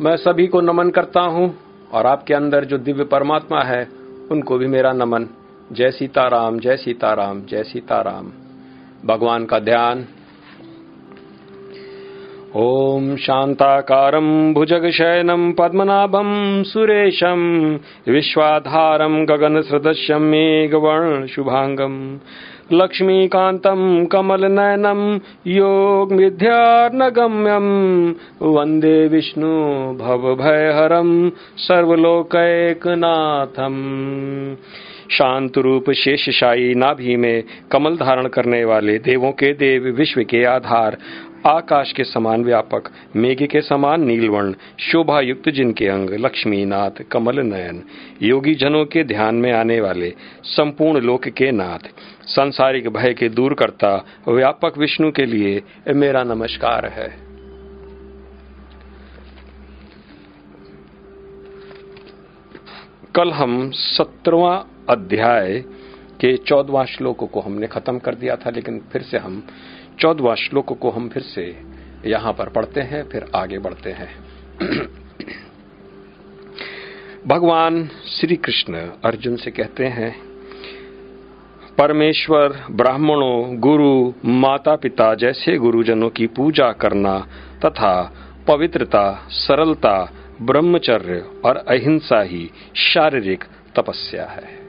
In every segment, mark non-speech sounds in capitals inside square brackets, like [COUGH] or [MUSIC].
मैं सभी को नमन करता हूँ और आपके अंदर जो दिव्य परमात्मा है, उनको भी मेरा नमन। जय सीताराम जय सीताराम जय सीताराम। भगवान का ध्यान ॐ शान्ताकारं भुजगशयनं पद्मनाभं सुरेशं विश्वाधारं गगनसदृशं मेघवर्णशुभाङ्गम् लक्ष्मीकान्तं कमलनयनं योगमिथ्यार्नगम्यं वंदे विष्णु भवभयहरं सर्वलोकैकनाथम् शांत रूप शेषशाही नाभि में कमल धारण करने वाले देवों के देव विश्व के आधार। आकाश के समान व्यापक, मेघ के समान नीलवर्ण शोभा युक्त जिनके अंग लक्ष्मीनाथ कमल नयन योगी जनों के ध्यान में आने वाले संपूर्ण लोक के नाथ, संसारिक भय के दूर करता व्यापक विष्णु के लिए मेरा नमस्कार है। कल हम सत्रवा अध्याय के चौदवा श्लोक को हमने खत्म कर दिया था, लेकिन फिर से हम चौदवा श्लोक को हम फिर से यहाँ पर पढ़ते हैं, फिर आगे बढ़ते हैं। [CLEARS THROAT] भगवान श्री कृष्ण अर्जुन से कहते हैं, परमेश्वर, ब्राह्मणों, गुरु माता पिता जैसे गुरुजनों की पूजा करना तथा पवित्रता, सरलता, ब्रह्मचर्य और अहिंसा ही शारीरिक तपस्या है।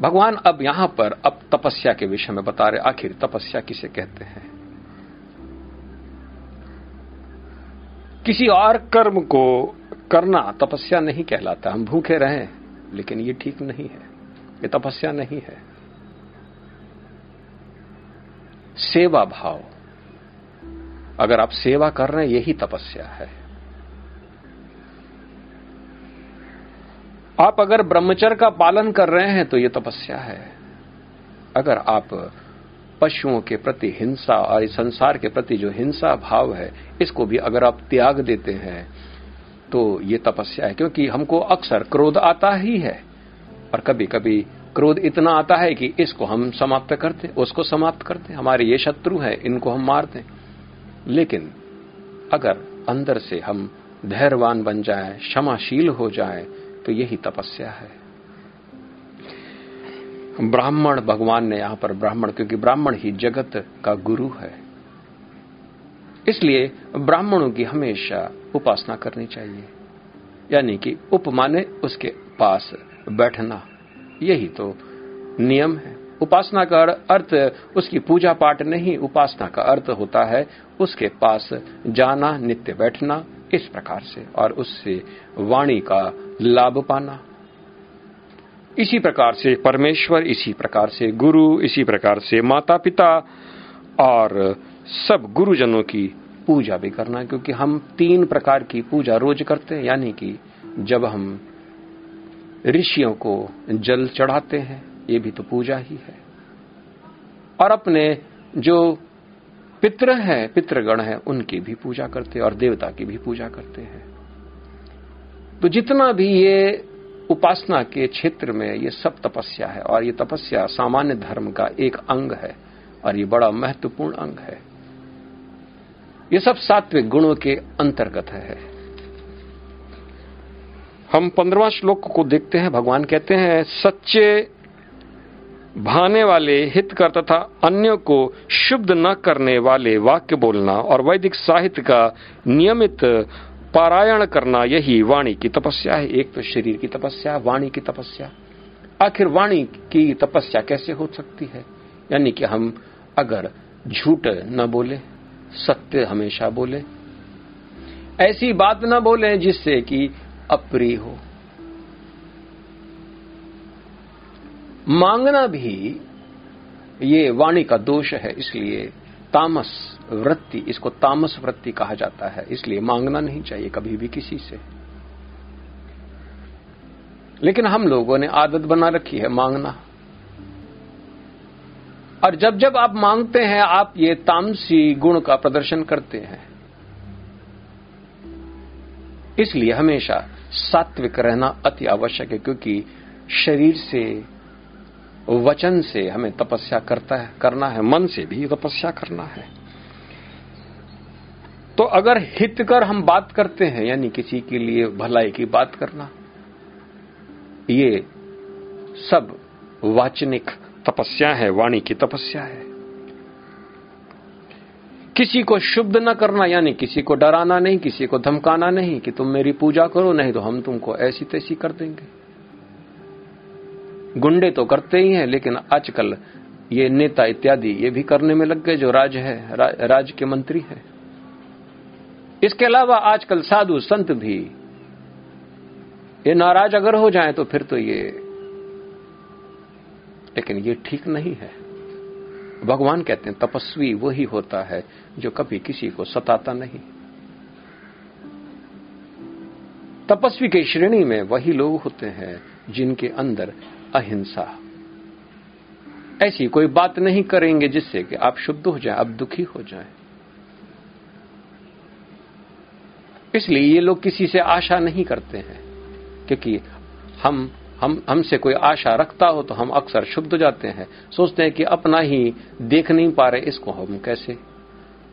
भगवान अब यहाँ पर अब तपस्या के विषय में बता रहे आखिर तपस्या किसे कहते हैं? किसी और कर्म को करना तपस्या नहीं कहलाता। हम भूखे रहें, लेकिन ये ठीक नहीं है। ये तपस्या नहीं है। सेवा भाव। अगर आप सेवा कर रहे हैं, यही तपस्या है। आप अगर ब्रह्मचर्य का पालन कर रहे हैं तो ये तपस्या है। अगर आप पशुओं के प्रति हिंसा और संसार के प्रति जो हिंसा भाव है, इसको भी अगर आप त्याग देते हैं तो ये तपस्या है। क्योंकि हमको अक्सर क्रोध आता ही है। और कभी कभी क्रोध इतना आता है कि इसको हम समाप्त करते, उसको समाप्त करते। हमारे ये शत्रु है, इनको हम मारते लेकिन अगर अंदर से हम धैर्यवान बन जाए, क्षमाशील हो जाए तो यही तपस्या है। ब्राह्मण भगवान ने यहाँ पर ब्राह्मण, क्योंकि ब्राह्मण ही जगत का गुरु है। इसलिए ब्राह्मणों की हमेशा उपासना करनी चाहिए। यानी कि उप माने उसके पास बैठना, यही तो नियम है। उपासना का अर्थ, उसकी पूजा पाठ नहीं, उपासना का अर्थ होता है उसके पास जाना, नित्य बैठना, इस प्रकार से। और उससे वाणी का लाभ पाना। इसी प्रकार से परमेश्वर, इसी प्रकार से गुरु, इसी प्रकार से माता पिता और सब गुरुजनों की पूजा भी करना क्योंकि हम तीन प्रकार की पूजा रोज करते हैं, यानी कि जब हम ऋषियों को जल चढ़ाते हैं, ये भी तो पूजा ही है। और अपने जो पितृ हैं, पितृगण हैं, उनकी भी पूजा करते हैं और देवता की भी पूजा करते हैं। तो जितना भी ये उपासना के क्षेत्र में ये सब तपस्या है, और ये तपस्या सामान्य धर्म का एक अंग है, और ये बड़ा महत्वपूर्ण अंग है। ये सब सात्विक गुणों के अंतर्गत है। हम पंद्रवा श्लोक को देखते हैं, भगवान कहते हैं, सच्चे भाने वाले हित कर तथा अन्य को शुद्ध न करने वाले वाक्य बोलना और वैदिक साहित्य का नियमित पारायण करना यही वाणी की तपस्या है। एक तो शरीर की तपस्या, वाणी की तपस्या। आखिर वाणी की तपस्या कैसे हो सकती है? यानी कि हम अगर झूठ न बोले, सत्य हमेशा बोले, ऐसी बात न बोले जिससे कि अप्रिय हो। मांगना भी ये वाणी का दोष है, इसलिए तामस वृत्ति, इसको तामस वृत्ति कहा जाता है। इसलिए मांगना नहीं चाहिए कभी भी किसी से। लेकिन हम लोगों ने आदत बना रखी है मांगना। और जब जब आप मांगते हैं, आप ये तामसी गुण का प्रदर्शन करते हैं। इसलिए हमेशा सात्विक रहना अति आवश्यक है, क्योंकि शरीर से वचन से हमें तपस्या करता है, करना है, मन से भी तपस्या करना है। तो अगर हित कर हम बात करते हैं, यानी किसी के लिए भलाई की बात करना, ये सब वाचनिक तपस्या है, वाणी की तपस्या है। किसी को शुद्ध न करना, यानी किसी को डराना नहीं, किसी को धमकाना नहीं कि तुम मेरी पूजा करो, नहीं तो हम तुमको ऐसी तैसी कर देंगे। गुंडे तो करते ही हैं लेकिन आजकल ये नेता इत्यादि ये भी करने में लग गए जो राज है रा, राज के मंत्री है। इसके अलावा आजकल साधु संत भी ये नाराज़ अगर हो जाए तो फिर तो ये लेकिन ये ठीक नहीं है। भगवान कहते हैं तपस्वी वही होता है जो कभी किसी को सताता नहीं। तपस्वी की श्रेणी में वही लोग होते हैं जिनके अंदर अहिंसा। ऐसी कोई बात नहीं करेंगे जिससे कि आप शुद्ध हो जाए, आप दुखी हो जाए। इसलिए ये लोग किसी से आशा नहीं करते हैं, क्योंकि हम हम, हमसे कोई आशा रखता हो तो हम अक्सर शुद्ध जाते हैं। सोचते हैं कि अपना ही देख नहीं पा रहे, इसको हम कैसे?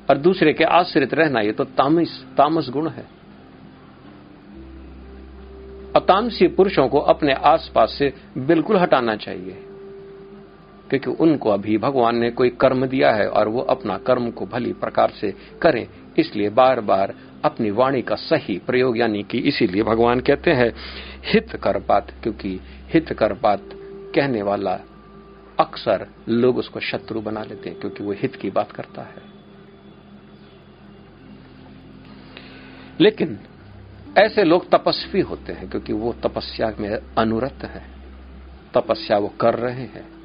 और दूसरे के आश्रित रहना ये तो तामस तामस गुण है। अतामसी पुरुषों को अपने आसपास से बिल्कुल हटाना चाहिए। क्योंकि उनको अभी भगवान ने कोई कर्म दिया है और वो अपना कर्म को भली प्रकार से करें, इसलिए बार बार अपनी वाणी का सही प्रयोग, यानी कि इसीलिए भगवान कहते हैं, हित कर बात, क्योंकि हित कर बात कहने वाला अक्सर लोग उसको शत्रु बना लेते हैं, क्योंकि वो हित की बात करता है। लेकिन ऐसे लोग तपस्वी होते हैं, क्योंकि वो तपस्या में अनुरत है। तपस्या वो कर रहे हैं।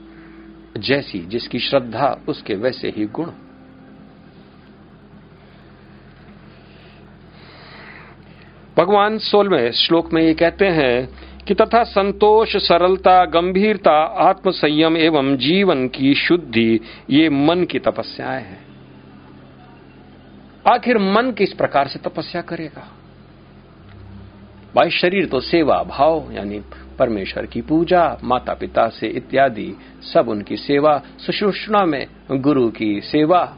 जैसी जिसकी श्रद्धा, उसके वैसे ही गुण। भगवान सोलवे श्लोक में ये कहते हैं कि तथा संतोष, सरलता, गंभीरता आत्म संयम एवं जीवन की शुद्धि, ये मन की तपस्याएँ हैं। आखिर मन किस प्रकार से तपस्या करेगा? भाई शरीर तो सेवा, भाव, यानी परमेश्वर की पूजा माता पिता से इत्यादि, सब उनकी सेवा, सुश्रूषणा में गुरु की सेवा।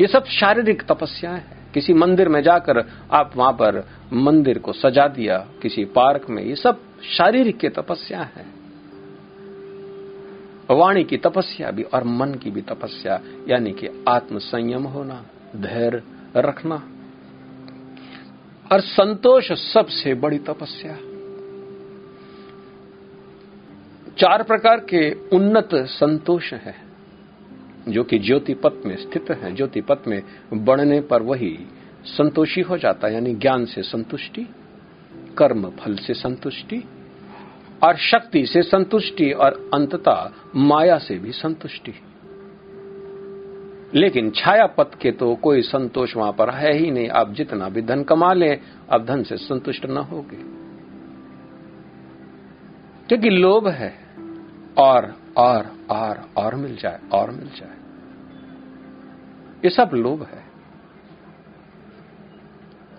ये सब शारीरिक तपस्या है। किसी मंदिर में जाकर आप वहाँ पर मंदिर को सजा दिया, किसी पार्क में, ये सब शारीरिक की तपस्या है। वाणी की तपस्या भी और मन की भी तपस्या, यानी कि आत्म संयम होना, धैर्य रखना। और संतोष सबसे बड़ी तपस्या। चार प्रकार के उन्नत संतोष है, जो कि ज्योति पथ में स्थित है। ज्योति पथ में बढ़ने पर वही संतोषी हो जाता है, यानी ज्ञान से संतुष्टि, कर्म फल से संतुष्टि, और शक्ति से संतुष्टि, और अंतता माया से भी संतुष्टि। लेकिन छाया पथ के तो कोई संतोष वहाँ पर है ही नहीं। आप जितना भी धन कमा लें, आप धन से संतुष्ट न होगे। क्योंकि लोभ है। और और और और मिल जाए, और मिल जाए। ये सब लोभ है।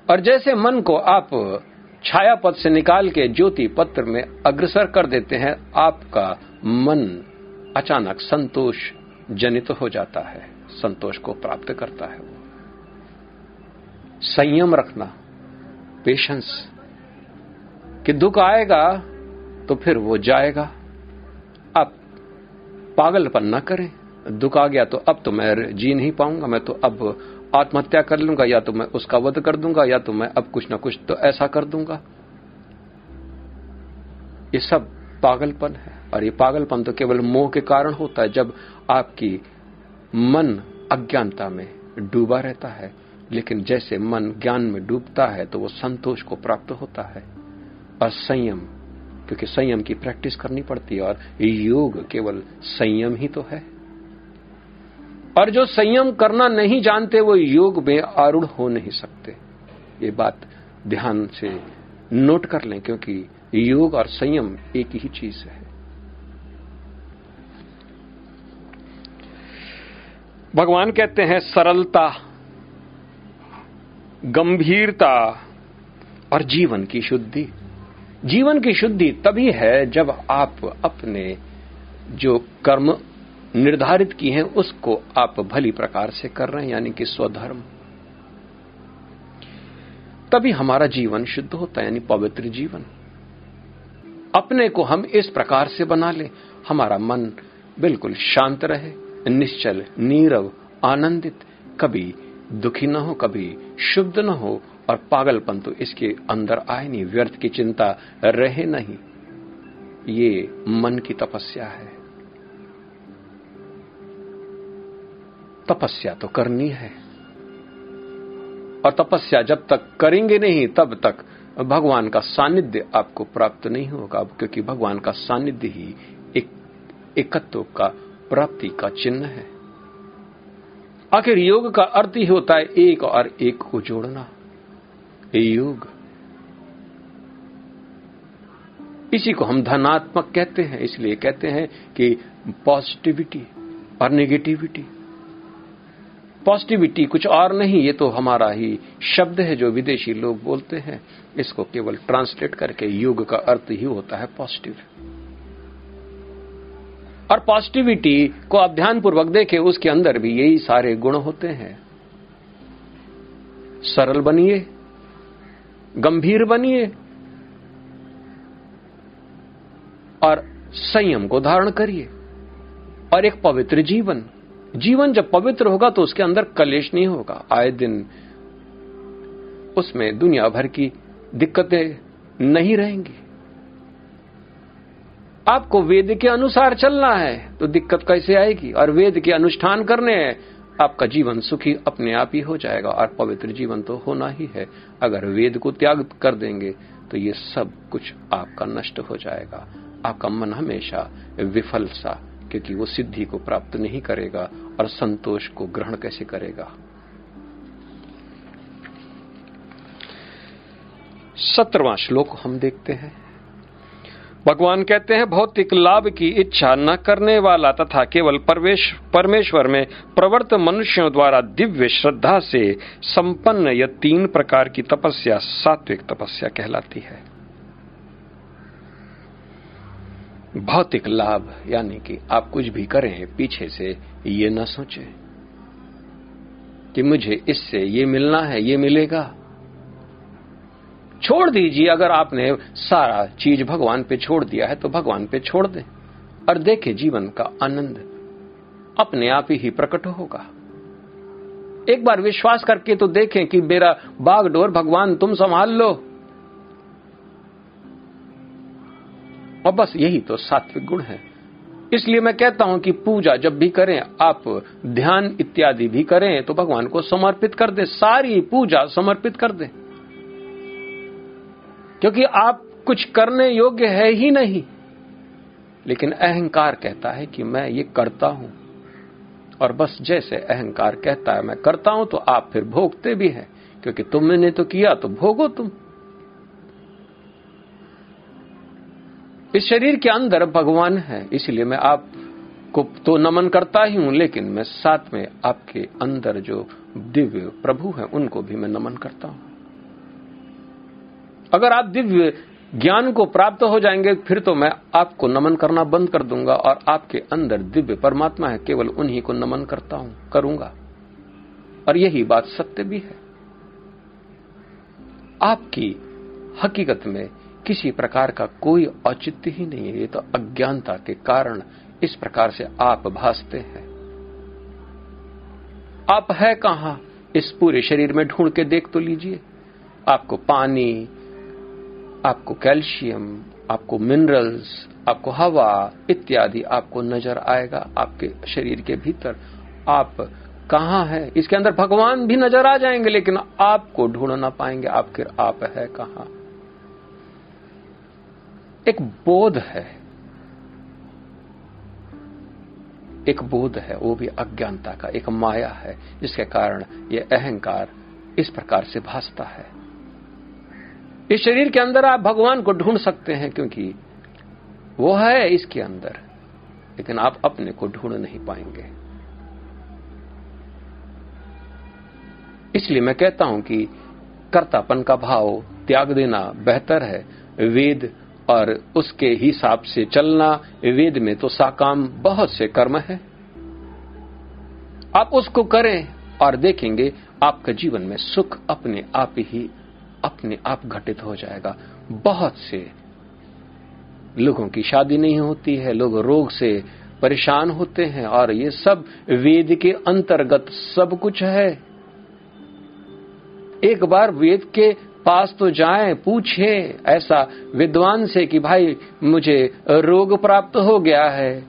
और जैसे मन को आप छाया पद से निकाल के ज्योति पत्र में अग्रसर कर देते हैं, आपका मन अचानक संतोष जनित हो जाता है। संतोष को प्राप्त करता है वो। संयम रखना पेशेंस कि दुख आएगा तो फिर वो जाएगा। आप पागलपन ना करें। दुख आ गया तो अब तो मैं जी नहीं पाऊँगा, मैं तो अब आत्महत्या कर लूँगा, या तो मैं उसका वध कर दूँगा, या तो मैं अब कुछ ना कुछ तो ऐसा कर दूँगा। ये सब पागलपन है। और ये पागलपन तो केवल मोह के कारण होता है। जब आपकी मन अज्ञानता में डूबा रहता है, लेकिन जैसे मन ज्ञान में डूबता है तो वो संतोष को प्राप्त होता है। और संयम, क्योंकि संयम की प्रैक्टिस करनी पड़ती है, और योग केवल संयम ही तो है। और जो संयम करना नहीं जानते, वो योग में आरूढ़ हो नहीं सकते। ये बात ध्यान से नोट कर लें, क्योंकि योग और संयम एक ही चीज़ है। भगवान कहते हैं सरलता, गंभीरता और जीवन की शुद्धि। जीवन की शुद्धि तभी है जब आप अपने जो कर्म निर्धारित किए हैं, उसको आप भली प्रकार से कर रहे हैं, यानी कि स्वधर्म। तभी हमारा जीवन शुद्ध होता है, यानी पवित्र जीवन। अपने को हम इस प्रकार से बना ले, हमारा मन बिल्कुल शांत रहे। निश्चल, नीरव, आनंदित, कभी दुखी न हो, कभी शुद्ध न हो, और पागलपन तो इसके अंदर आए नहीं, व्यर्थ की चिंता रहे नहीं। ये मन की तपस्या है। तपस्या तो करनी है। और तपस्या जब तक करेंगे नहीं, तब तक भगवान का सानिध्य आपको प्राप्त नहीं होगा, क्योंकि भगवान का सानिध्य ही एक, एकत्व का प्राप्ति का चिन्ह है। आखिर योग का अर्थ ही होता है एक और एक को जोड़ना। योग। इसी को हम धनात्मक कहते हैं, इसलिए कहते हैं कि पॉजिटिविटी और नेगेटिविटी पॉजिटिविटी कुछ और नहीं, ये तो हमारा ही शब्द है जो विदेशी लोग बोलते हैं। इसको केवल ट्रांसलेट करके योग का अर्थ ही होता है पॉजिटिव और पॉजिटिविटी को आप ध्यानपूर्वक देखें, उसके अंदर भी यही सारे गुण होते हैं। सरल बनिए, गंभीर बनिए, और संयम को धारण करिए, और एक पवित्र जीवन। जीवन जब पवित्र होगा तो उसके अंदर कलेश नहीं होगा। आए दिन उसमें दुनिया भर की दिक्कतें नहीं रहेंगी। आपको वेद के अनुसार चलना है तो दिक्कत कैसे आएगी? और वेद के अनुष्ठान करने हैं, आपका जीवन सुखी अपने आप ही हो जाएगा, और पवित्र जीवन तो होना ही है। अगर वेद को त्याग कर देंगे तो ये सब कुछ आपका नष्ट हो जाएगा। आपका मन हमेशा विफल सा, क्योंकि वो सिद्धि को प्राप्त नहीं करेगा, और संतोष को ग्रहण कैसे करेगा? सत्रवा श्लोक हम देखते हैं। भगवान कहते हैं, भौतिक लाभ की इच्छा न करने वाला तथा केवल परमेश्वर में प्रवर्त मनुष्यों द्वारा दिव्य श्रद्धा से संपन्न यह तीन प्रकार की तपस्या, सात्विक तपस्या कहलाती है। भौतिक लाभ, यानी कि आप कुछ भी करें, पीछे से ये न सोचें कि मुझे इससे ये मिलना है, ये मिलेगा। छोड़ दीजिए, अगर आपने सारा चीज़ भगवान पे छोड़ दिया है तो भगवान पे छोड़ दें। और देखे, जीवन का आनंद अपने आप ही प्रकट होगा। एक बार विश्वास करके तो देखें कि मेरा बागडोर भगवान, तुम संभाल लो। और बस यही तो सात्विक गुण है। इसलिए मैं कहता हूँ कि पूजा जब भी करें, आप ध्यान इत्यादि भी करें तो भगवान को समर्पित कर दे, सारी पूजा समर्पित कर दे। क्योंकि आप कुछ करने योग्य है ही नहीं। लेकिन अहंकार कहता है कि मैं ये करता हूँ। और बस जैसे अहंकार कहता है, मैं करता हूँ तो आप फिर भोगते भी हैं। क्योंकि तुमने तो किया तो भोगो तुम। इस शरीर के अंदर भगवान है, इसलिए मैं आपको तो नमन करता ही हूँ, लेकिन मैं साथ में आपके अंदर जो दिव्य प्रभु है, उनको भी मैं नमन करता हूँ। अगर आप दिव्य ज्ञान को प्राप्त हो जाएँगे, फिर तो मैं आपको नमन करना बंद कर दूँगा और आपके अंदर दिव्य परमात्मा है, केवल उन्हीं को नमन करता हूँ, करूँगा। और यही बात सत्य भी है। आपकी हकीकत में किसी प्रकार का कोई औचित्य ही नहीं है, ये तो अज्ञानता के कारण इस प्रकार से आप भासते हैं। आप है कहा? इस पूरे शरीर में ढूंढ के देख तो लीजिए। आपको पानी आपको कैल्शियम, आपको मिनरल्स, आपको हवा इत्यादि आपको नज़र आएगा आपके शरीर के भीतर। आप कहा है? इसके अंदर भगवान भी नज़र आ जाएँगे, लेकिन आपको ढूंढ ना पाएँगे आखिर आप है कहा। एक बोध है। एक बोध है, वो भी अज्ञानता का एक माया है, जिसके कारण ये अहंकार इस प्रकार से भासता है। इस शरीर के अंदर आप भगवान को ढूंढ सकते हैं क्योंकि वो है इसके अंदर, लेकिन आप अपने को ढूंढ नहीं पाएँगे। इसलिए मैं कहता हूँ कि कर्तापन का भाव त्याग देना बेहतर है। वेद और उसके हिसाब से चलना, वेद में तो साकाम बहुत से कर्म है। आप उसको करें और देखेंगे आपके जीवन में सुख अपने आप ही अपने आप घटित हो जाएगा। बहुत से लोगों की शादी नहीं होती है, लोग रोग से परेशान होते हैं और ये सब वेद के अंतर्गत सब कुछ है। एक बार वेद के पास तो जाएँ, पूछे ऐसा विद्वान से कि भाई, मुझे रोग प्राप्त हो गया है।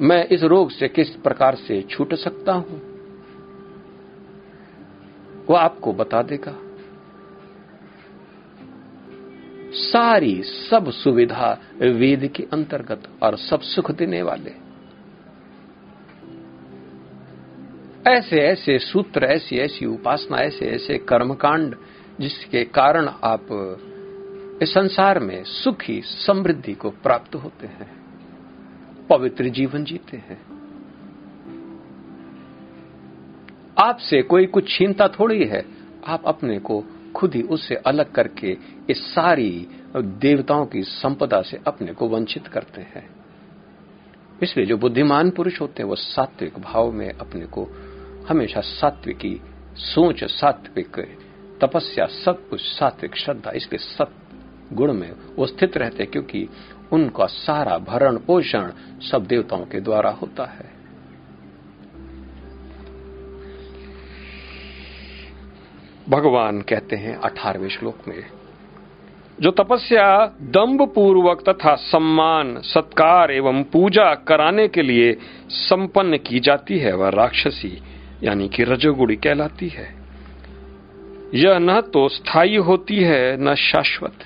मैं इस रोग से किस प्रकार से छूट सकता हूँ? वो आपको बता देगा। सारी सब सुविधा वेद के अंतर्गत और सब सुख देने वाले। ऐसे ऐसे सूत्र, ऐसी ऐसी उपासना, ऐसे ऐसे कर्मकांड जिसके कारण आप इस संसार में सुखी, समृद्धि को प्राप्त होते हैं, पवित्र जीवन जीते हैं। आपसे कोई कुछ छीनता थोड़ी है, आप अपने को खुद ही उससे अलग करके इस सारी देवताओं की संपदा से अपने को वंचित करते हैं। इसलिए जो बुद्धिमान पुरुष होते हैं, वो सात्विक भाव में अपने को हमेशा सात्विकी सोच, सात्विक तपस्या, सब कुछ सात्विक श्रद्धा इसके सत गुण में वो स्थित रहते क्योंकि उनका सारा भरण पोषण सब देवताओं के द्वारा होता है। भगवान कहते हैं अठारहवें श्लोक में, जो तपस्या दम्भ पूर्वक तथा सम्मान, सत्कार एवं पूजा कराने के लिए संपन्न की जाती है, वह राक्षसी, यानी कि रजोगुड़ी कहलाती है। यह न तो स्थायी होती है, न शाश्वत।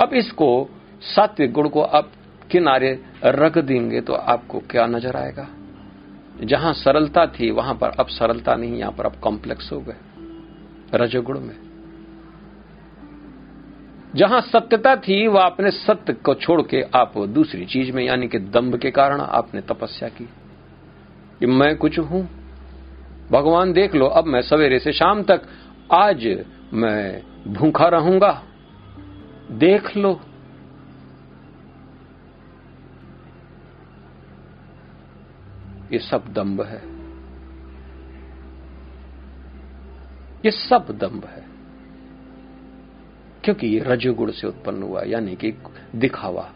अब इसको सात्विक गुण को आप किनारे रख देंगे तो आपको क्या नज़र आएगा? जहाँ सरलता थी, वहाँ पर अब सरलता नहीं, यहाँ पर अब कॉम्प्लेक्स हो गए, रजोगुण में। जहाँ सत्यता थी, वह अपने सत्य को छोड़ के आप दूसरी चीज़ में, यानी कि दम्भ के कारण आपने तपस्या की। कि मैं कुछ हूँ, भगवान देख लो, अब मैं सवेरे से शाम तक, आज मैं भूखा रहूँगा, देख लो। ये सब दम्भ है। ये सब दम्भ है। क्योंकि ये रजोगुण से उत्पन्न हुआ, यानी कि दिखावा।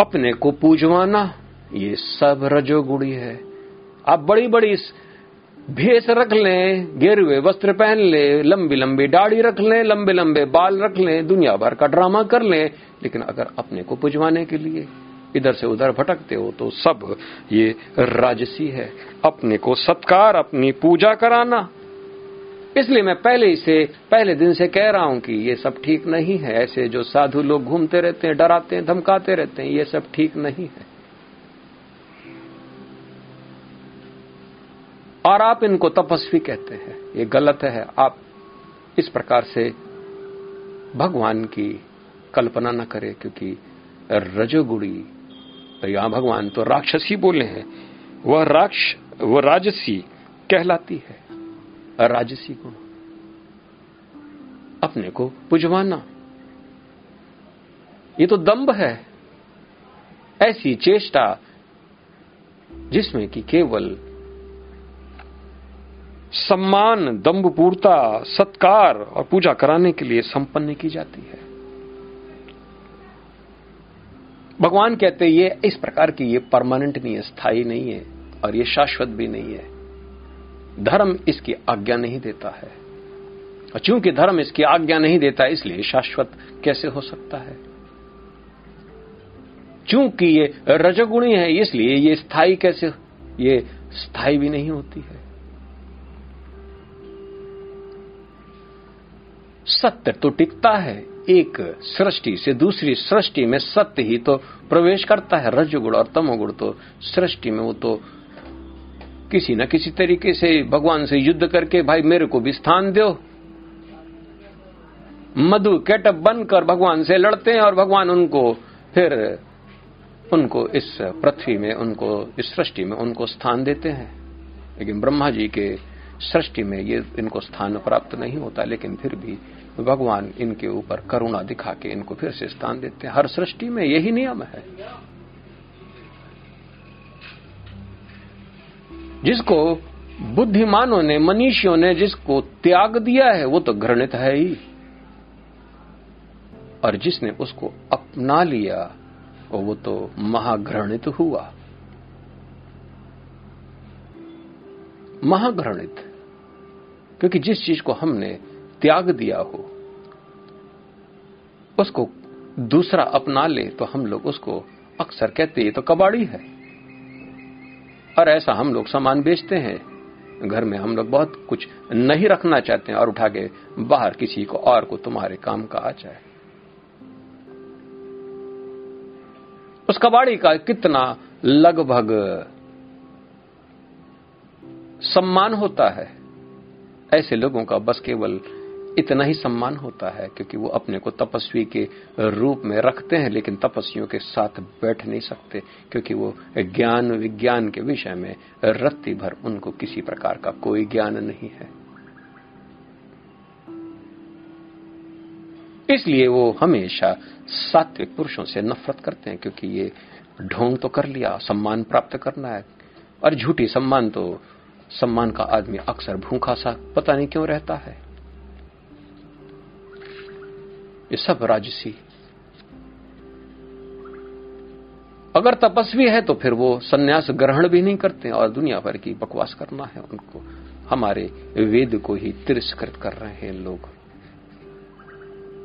अपने को पूजवाना, ये सब रजोगुड़ी है आप बड़ी बड़ी भेष रख लें, गेरुए वस्त्र पहन ले लंबी लंबी दाढ़ी रख लें लंबे लंबे बाल रख लें, दुनिया भर का ड्रामा कर लें, लेकिन अगर अपने को पुजवाने के लिए इधर से उधर भटकते हो तो सब ये राजसी है। अपने को सत्कार, अपनी पूजा कराना। इसलिए मैं पहले से, पहले दिन से कह रहा हूँ कि ये सब ठीक नहीं है। ऐसे जो साधु लोग घूमते रहते हैं, डराते हैं, धमकाते रहते हैं, ये सब ठीक नहीं है। और आप इनको तपस्वी कहते हैं। ये गलत है। आप इस प्रकार से भगवान की कल्पना न करें, क्योंकि रजोगुड़ी यहाँ भगवान तो राक्षसी बोले हैं। वह राक्ष, वह राजसी कहलाती है। राजसी गुण अपने को पुजवाना ये तो दम्भ है। ऐसी चेष्टा जिसमें कि केवल सम्मान दम्भपूर्ता सत्कार और पूजा कराने के लिए संपन्न की जाती है। भगवान कहते हैं, ये इस प्रकार की ये परमानेंट नहीं है, स्थायी नहीं है और ये शाश्वत भी नहीं है। धर्म इसकी आज्ञा नहीं देता है। और चूँकि धर्म इसकी आज्ञा नहीं देता, इसलिए शाश्वत कैसे हो सकता है? चूँकि ये रजगुणी है, इसलिए ये स्थायी कैसे, ये स्थायी भी नहीं होती है। सत्य तो टिकता है, एक सृष्टि से दूसरी सृष्टि में सत्य ही तो प्रवेश करता है। रजगुण और तमोगुण तो सृष्टि में वो तो किसी न किसी तरीके से भगवान से युद्ध करके, भाई मेरे को भी स्थान दो। मधु कैटअप बनकर भगवान से लड़ते हैं और भगवान उनको फिर उनको इस पृथ्वी में, उनको, इस सृष्टि में उनको स्थान देते हैं। लेकिन ब्रह्मा जी के सृष्टि में ये इनको स्थान प्राप्त नहीं होता, लेकिन फिर भी तो भगवान इनके ऊपर करुणा दिखा के इनको फिर से स्थान देते हैं। हर सृष्टि में यही नियम है। जिसको बुद्धिमानों ने, मनीषियों ने जिसको त्याग दिया है, वो तो घृणित है ही। और जिसने उसको अपना लिया, वो तो महाघृणित हुआ। महाघृणित, क्योंकि जिस चीज़ को हमने त्याग दिया हो उसको दूसरा अपना ले तो हम लोग उसको अक्सर कहते ये तो कबाड़ी है। और ऐसा हम लोग सामान बेचते हैं। घर में हम लोग बहुत कुछ नहीं रखना चाहते और उठा के बाहर किसी को और को तुम्हारे काम का आ जाए। उस कबाड़ी का कितना लगभग सम्मान होता है। ऐसे लोगों का बस केवल इतना ही सम्मान होता है क्योंकि वो अपने को तपस्वी के रूप में रखते हैं, लेकिन तपस्वियों के साथ बैठ नहीं सकते, क्योंकि वो ज्ञान विज्ञान के विषय में रत्ती भर उनको किसी प्रकार का कोई ज्ञान नहीं है। इसलिए वो हमेशा सात्विक पुरुषों से नफरत करते हैं, क्योंकि ये ढोंग तो कर लिया, सम्मान प्राप्त करना है, और झूठी सम्मान तो सम्मान का आदमी अक्सर भूखा सा पता नहीं क्यों रहता है। ये सब राजसी। अगर तपस्वी है तो फिर वो सन्यास ग्रहण भी नहीं करते और दुनिया भर की बकवास करना है उनको। हमारे वेद को ही तिरस्कृत कर रहे हैं लोग।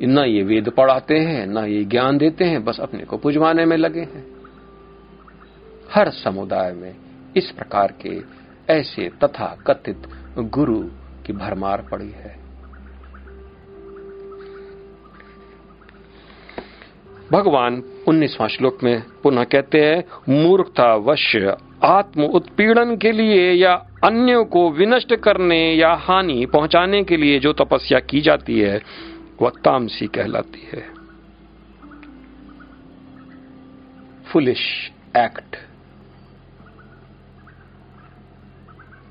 न ये वेद पढ़ाते हैं, न ये ज्ञान देते हैं, बस अपने को पुजवाने में लगे हैं। हर समुदाय में इस प्रकार के ऐसे तथा कथित गुरु की भरमार पड़ी है। भगवान उन्नीसवां श्लोक में पुनः कहते हैं मूर्खता वश आत्म उत्पीड़न के लिए या अन्यों को विनष्ट करने या हानि पहुँचाने के लिए जो तपस्या की जाती है, वह तामसी कहलाती है। फुलिश एक्ट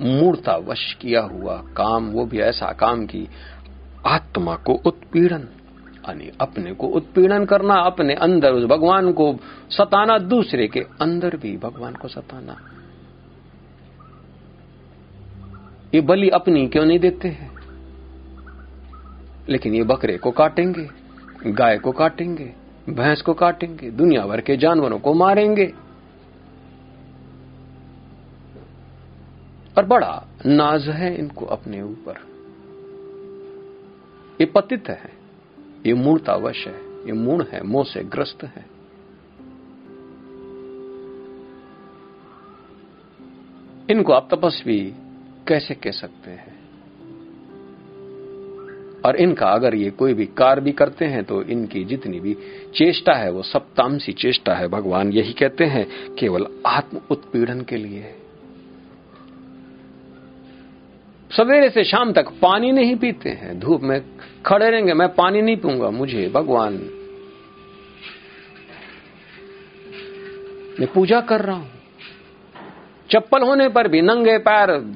मूर्तावश किया हुआ काम, वो भी ऐसा काम की आत्मा को उत्पीड़न। यानी अपने को उत्पीड़न करना, अपने अंदर उस भगवान को सताना, दूसरे के अंदर भी भगवान को सताना। ये बलि अपनी क्यों नहीं देते हैं? लेकिन ये बकरे को काटेंगे, गाय को काटेंगे, भैंस को काटेंगे दुनिया भर के जानवरों को मारेंगे। और बड़ा नाज है इनको अपने ऊपर। ये पतित है। ये मूर्तावश है, ये मूण है, मोह से ग्रस्त है। इनको आप तपस्वी कैसे कह सकते हैं? और इनका अगर ये कोई भी कार्य भी करते हैं तो इनकी जितनी भी चेष्टा है, वो सब तामसी चेष्टा है, भगवान यही कहते हैं, केवल आत्म उत्पीड़न के लिए है। सवेरे से शाम तक पानी नहीं पीते हैं। धूप में खड़े रहेंगे, मैं पानी नहीं पीऊँगा, मुझे, भगवान। मैं पूजा कर रहा हूँ। चप्पल होने पर भी नंगे पैर,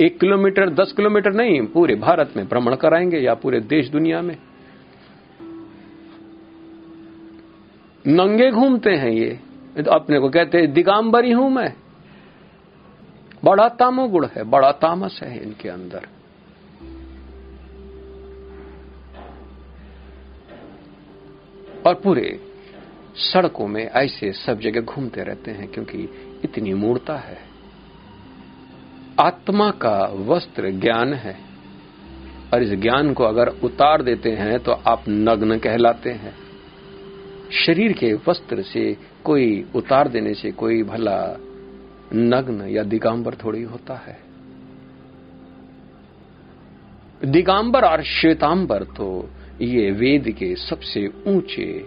एक किलोमीटर, दस किलोमीटर नहीं, पूरे भारत में भ्रमण कराएँगे या पूरे देश दुनिया में। नंगे घूमते हैं ये। तो अपने को कहते हैं, दिगांबरी हूँ मैं। बड़ा तामोगुण है, बड़ा तामस है इनके अंदर। और पूरे सड़कों में ऐसे सब जगह घूमते रहते हैं क्योंकि इतनी मूर्ता है। आत्मा का वस्त्र ज्ञान है। और इस ज्ञान को अगर उतार देते हैं तो आप नग्न कहलाते हैं। शरीर के वस्त्र से कोई उतार देने से कोई भला नग्न या दिगांबर थोड़ी होता है। दिगांबर और श्वेतांबर तो ये वेद के सबसे ऊँचे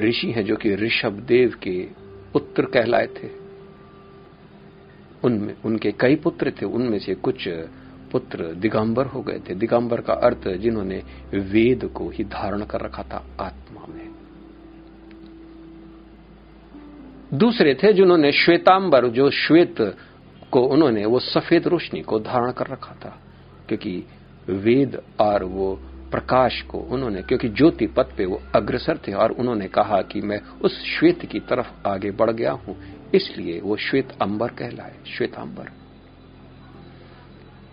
ऋषि हैं जो कि ऋषभ देव के पुत्र कहलाए थे। उनमें, उनके कई पुत्र थे, उनमें से कुछ पुत्र दिगंबर हो गए थे। दिगंबर का अर्थ जिन्होंने वेद को ही धारण कर रखा था, आत्मा में दूसरे थे जिन्होंने श्वेतांबर, जो श्वेत को उन्होंने, वो सफ़ेद रोशनी को धारण कर रखा था, क्योंकि वेद और वो प्रकाश को उन्होंने, क्योंकि ज्योति पथ पे वो अग्रसर थे, और उन्होंने कहा कि मैं उस श्वेत की तरफ़ आगे बढ़ गया हूँ, इसलिए वो श्वेत अंबर कहलाए, श्वेतांबर।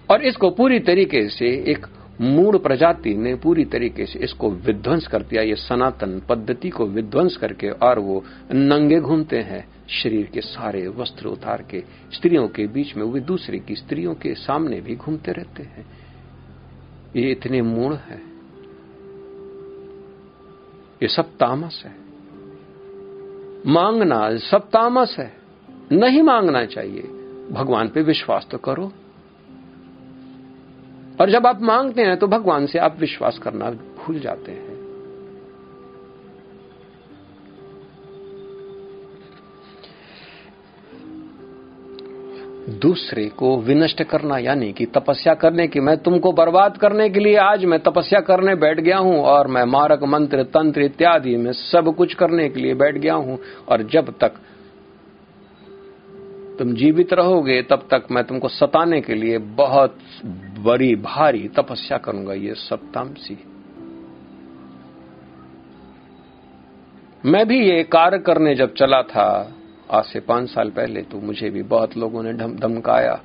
और इसको पूरी तरीके से एक मूड प्रजाति ने पूरी तरीके से इसको विध्वंस कर दिया, ये सनातन पद्धति को विध्वंस करके, और वो नंगे घूमते हैं, शरीर के सारे वस्त्र उतार के, स्त्रियों के बीच में वे दूसरे की स्त्रियों के सामने भी घूमते रहते हैं। ये इतने मूड है। ये सब तामस है। मांगना सब तामस है। नहीं मांगना चाहिए। भगवान पे विश्वास तो करो। और जब आप मांगते हैं तो भगवान से आप विश्वास करना भूल जाते हैं। दूसरे को विनष्ट करना, यानी कि तपस्या करने की, मैं तुमको बर्बाद करने के लिए आज मैं तपस्या करने बैठ गया हूँ और मैं मारक, मंत्र, तंत्र इत्यादि में सब कुछ करने के लिए बैठ गया हूँ। और जब तक तुम जीवित रहोगे, तब तक मैं तुमको सताने के लिए बहुत बड़ी, भारी तपस्या करूँगा, ये सब मैं भी ये कार्य करने जब चला था, आज से पाँच साल पहले तो मुझे भी बहुत लोगों ने धमकाया,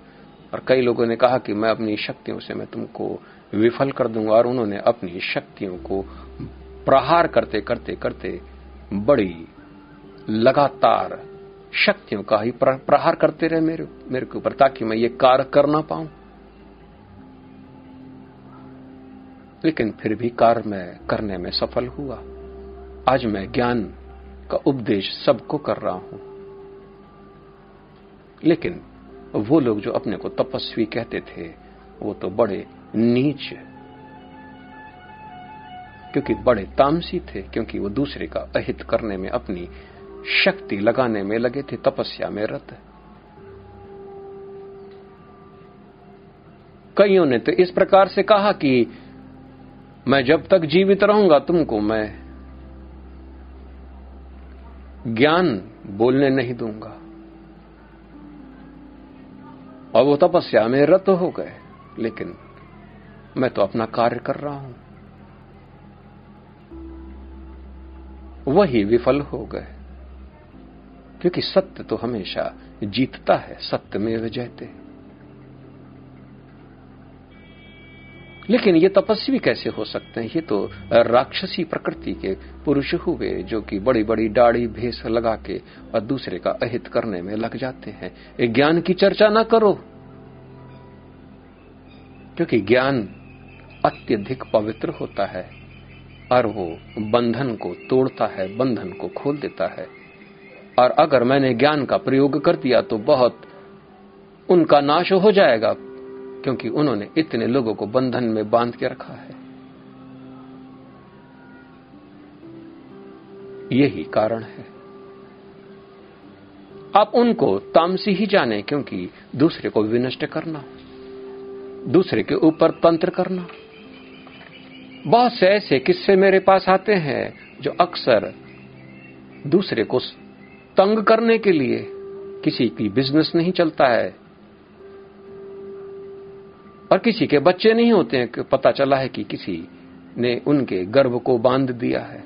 और कई लोगों ने कहा कि मैं अपनी शक्तियों से मैं तुमको विफल कर दूँगा, और उन्होंने अपनी शक्तियों को प्रहार करते करते करते बड़ी लगातार शक्तियों का ही प्रहार करते रहे मेरे मेरे के ऊपर, ताकि मैं ये कार्य कर ना पाऊँ। लेकिन फिर भी कार्य मैं करने में सफल हुआ। आज मैं ज्ञान का उपदेश सबको कर रहा हूँ। लेकिन वो लोग जो अपने को तपस्वी कहते थे, वो तो बड़े नीच क्योंकि बड़े तामसी थे, क्योंकि वो दूसरे का अहित करने में अपनी शक्ति लगाने में लगे थे, तपस्या में रत। कईयों ने तो इस प्रकार से कहा कि मैं जब तक जीवित रहूँगा, तुमको मैं ज्ञान बोलने नहीं दूँगा। और वो तपस्या में रत हो गए, लेकिन मैं तो अपना कार्य कर रहा हूँ। वही विफल हो गए। क्योंकि सत्य तो हमेशा जीतता है, सत्य में विजयते लेकिन ये तपस्वी कैसे हो सकते हैं? ये तो राक्षसी प्रकृति के पुरुष हुए जो कि बड़ी बड़ी दाढ़ी भेस लगा के और दूसरे का अहित करने में लग जाते हैं। ज्ञान की चर्चा ना करो, क्योंकि ज्ञान अत्यधिक पवित्र होता है और वो बंधन को तोड़ता है, बंधन को खोल देता है। और अगर मैंने ज्ञान का प्रयोग कर दिया तो बहुत उनका नाश हो जाएगा, क्योंकि उन्होंने इतने लोगों को बंधन में बाँध के रखा है। यही कारण है। आप उनको तामसी ही जाने, क्योंकि दूसरे को विनष्ट करना, दूसरे के ऊपर तंत्र करना। बहुत से ऐसे किस्से मेरे पास आते हैं जो अक्सर दूसरे को तंग करने के लिए किसी की बिज़नेस नहीं चलता है और किसी के बच्चे नहीं होते हैं कि पता चला है कि किसी ने उनके गर्भ को बाँध दिया है।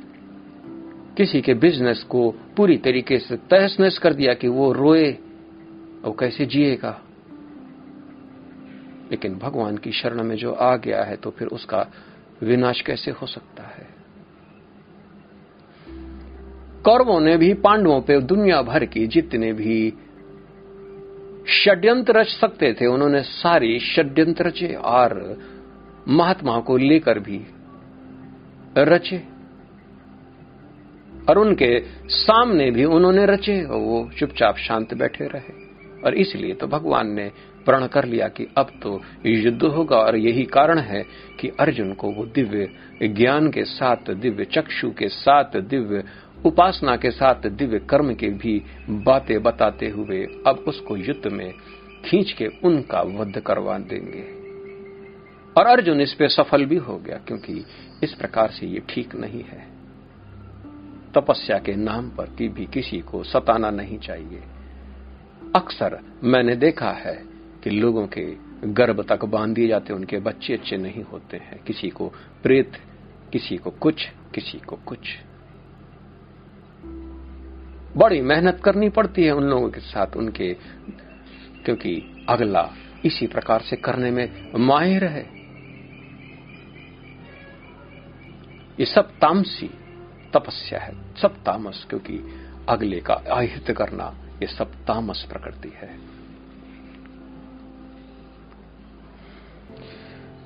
किसी के बिज़नेस को पूरी तरीके से तहस नहस कर दिया कि वो रोए और कैसे जिएगा? लेकिन भगवान की शरण में जो आ गया है तो फिर उसका विनाश कैसे हो सकता है? कौरवों ने भी, पांडवों पे दुनिया भर की जितने भी षड्यंत्र रच सकते थे, उन्होंने सारी षड्यंत्र रचे और महात्मा को लेकर भी रचे। और उनके सामने भी उन्होंने रचे, और वो चुपचाप शांत बैठे रहे। और इसलिए तो भगवान ने प्रण कर लिया कि अब तो युद्ध होगा, और यही कारण है कि अर्जुन को वो दिव्य ज्ञान के साथ, दिव्य चक्षु के साथ, दिव्य उपासना के साथ दिव्य कर्म के भी बातें बताते हुए अब उसको युद्ध में खींच के उनका वध करवा देंगे। और अर्जुन इस पे सफल भी हो गया, क्योंकि इस प्रकार से ये ठीक नहीं है। तपस्या के नाम पर भी किसी को सताना नहीं चाहिए। अक्सर मैंने देखा है कि लोगों के गर्भ तक बाँध दिए जाते उनके बच्चे अच्छे नहीं होते हैं। किसी को प्रेत, किसी को कुछ, किसी को कुछ। बड़ी मेहनत करनी पड़ती है उन लोगों के साथ, उनके, क्योंकि अगला इसी प्रकार से करने में माहिर है। ये सब तामसी तपस्या है, सब तामस, क्योंकि अगले का आहित करना ये सब तामस प्रकृति है।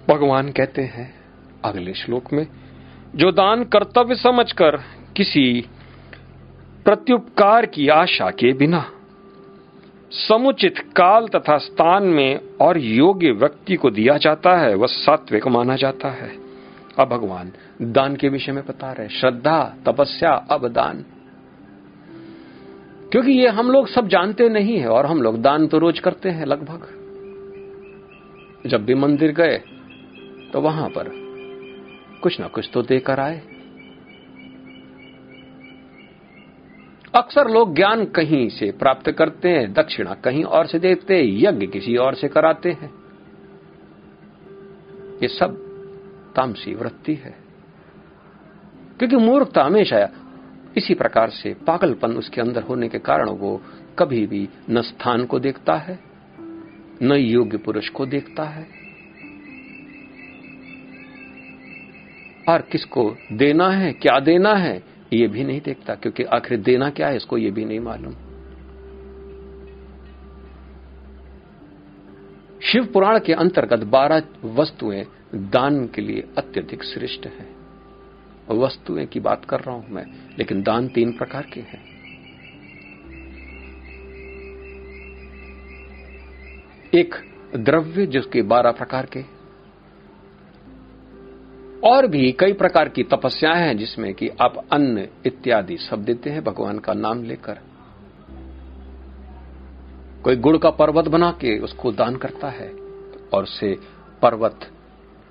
भगवान कहते हैं, अगले श्लोक में, जो दान कर्तव्य समझकर किसी प्रत्युपकार की आशा के बिना। समुचित काल तथा स्थान में और योग्य व्यक्ति को दिया जाता है, वह सात्विक माना जाता है। अब भगवान, दान के विषय में बता रहे श्रद्धा, तपस्या अब दान क्योंकि ये हम लोग सब जानते नहीं है और हम लोग दान तो रोज करते हैं लगभग। जब भी मंदिर गए तो वहाँ पर कुछ ना कुछ तो देकर आए। अक्सर लोग ज्ञान कहीं से प्राप्त करते हैं, दक्षिणा कहीं और से देते हैं, यज्ञ किसी और से कराते हैं। ये सब तामसी वृत्ति है। क्योंकि मूर्खता हमेशा इसी प्रकार से पागलपन उसके अंदर होने के कारण वो कभी भी न स्थान को देखता है, न योग्य पुरुष को देखता है। और किसको देना है, क्या देना है ये भी नहीं देखता, क्योंकि आखिर देना क्या है, इसको ये भी नहीं मालूम। शिव पुराण के अंतर्गत बारह वस्तुएँ दान के लिए अत्यधिक श्रेष्ठ हैं। वस्तुएँ की बात कर रहा हूँ मैं, लेकिन दान तीन प्रकार के हैं। एक द्रव्य, जिसके बारह प्रकार के और भी कई प्रकार की तपस्याएँ हैं जिसमें कि आप अन्न इत्यादि सब देते हैं भगवान का नाम लेकर। कोई गुड़ का पर्वत बना के उसको दान करता है और से पर्वत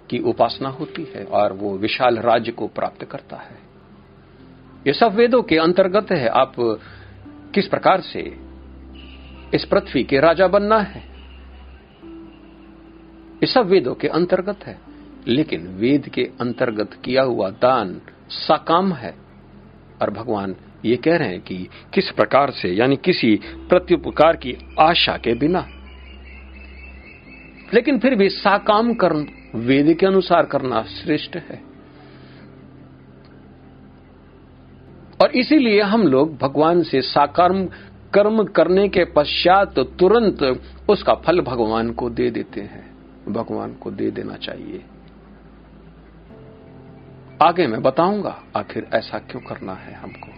की उपासना होती है और वो विशाल राज्य को प्राप्त करता है। ये सब वेदों के अंतर्गत है। आप किस प्रकार से इस पृथ्वी के राजा बनना है? ये सब वेदों के अंतर्गत है। लेकिन वेद के अंतर्गत किया हुआ दान साकाम है। और भगवान ये कह रहे हैं कि किस प्रकार से, यानी किसी प्रत्युपकार की आशा के बिना। लेकिन फिर भी साकाम कर्म वेद के अनुसार करना श्रेष्ठ है। और इसीलिए हम लोग भगवान से साकर्म कर्म करने के पश्चात तुरंत उसका फल भगवान को दे देते हैं। भगवान को दे देना चाहिए। आगे मैं बताऊँगा, आखिर ऐसा क्यों करना है हमको?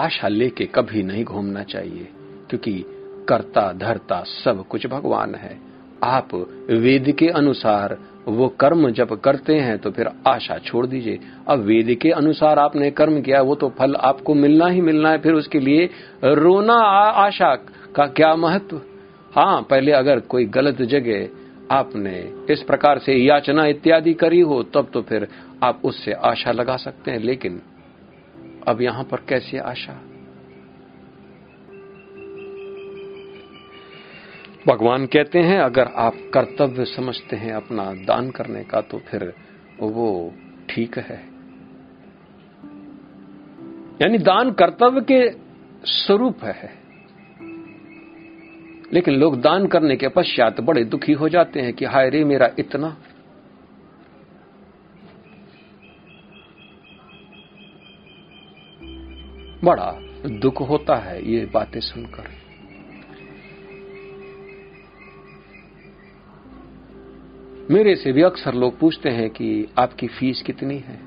आशा लेके कभी नहीं घूमना चाहिए, क्योंकि कर्ता, धरता सब कुछ भगवान है। आप वेद के अनुसार वो कर्म जब करते हैं तो फिर आशा छोड़ दीजिए। अब वेद के अनुसार आपने कर्म किया, वो तो फल आपको मिलना ही मिलना है, फिर उसके लिए रोना आशा का क्या महत्व? हाँ पहले अगर कोई गलत जगह आपने इस प्रकार से याचना इत्यादि करी हो, तब तो फिर आप उससे आशा लगा सकते हैं। लेकिन अब यहाँ पर कैसी आशा? भगवान कहते हैं, अगर आप कर्तव्य समझते हैं अपना दान करने का तो फिर वो ठीक है। यानी दान कर्तव्य के स्वरूप है। लेकिन लोग दान करने के पश्चात बड़े दुखी हो जाते हैं कि हाय रे मेरा इतना। बड़ा दुख होता है ये बातें सुनकर। मेरे से भी अक्सर लोग पूछते हैं कि आपकी फ़ीस कितनी है?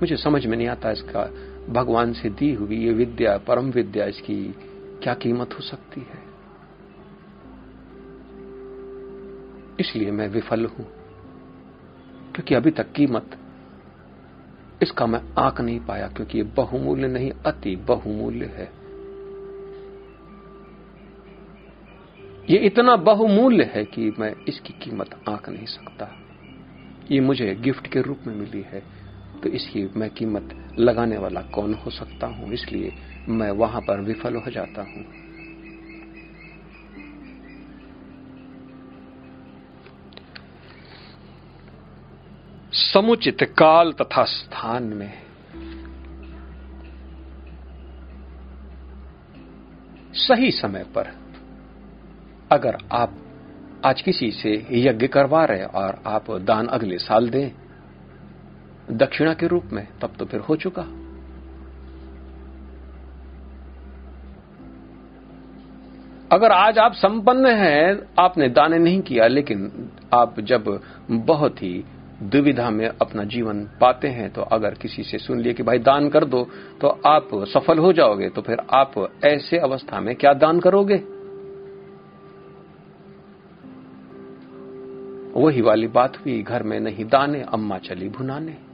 मुझे समझ में नहीं आता इसका भगवान से दी हुई ये विद्या, परम विद्या, इसकी क्या कीमत हो सकती है? इसलिए मैं विफल हूँ, क्योंकि अभी तक कीमत इसका मैं आंक नहीं पाया, क्योंकि ये बहुमूल्य नहीं, अति बहुमूल्य है। ये इतना बहुमूल्य है कि मैं इसकी कीमत आंक नहीं सकता। ये मुझे गिफ्ट के रूप में मिली है। तो इसकी मैं कीमत लगाने वाला कौन हो सकता हूँ? इसलिए मैं वहाँ पर विफल हो जाता हूँ। समुचित काल तथा स्थान में। सही समय पर अगर आप आज किसी से यज्ञ करवा रहे और आप दान अगले साल दें दक्षिणा के रूप में, तब तो फिर हो चुका। अगर आज आप संपन्न हैं, आपने दाने नहीं किया, लेकिन आप जब बहुत ही दुविधा में अपना जीवन पाते हैं तो अगर किसी से सुन लिए कि भाई दान कर दो तो आप सफल हो जाओगे तो फिर आप ऐसे अवस्था में क्या दान करोगे? वही वाली बात हुई, घर में नहीं दाने, अम्मा चली भुनाने।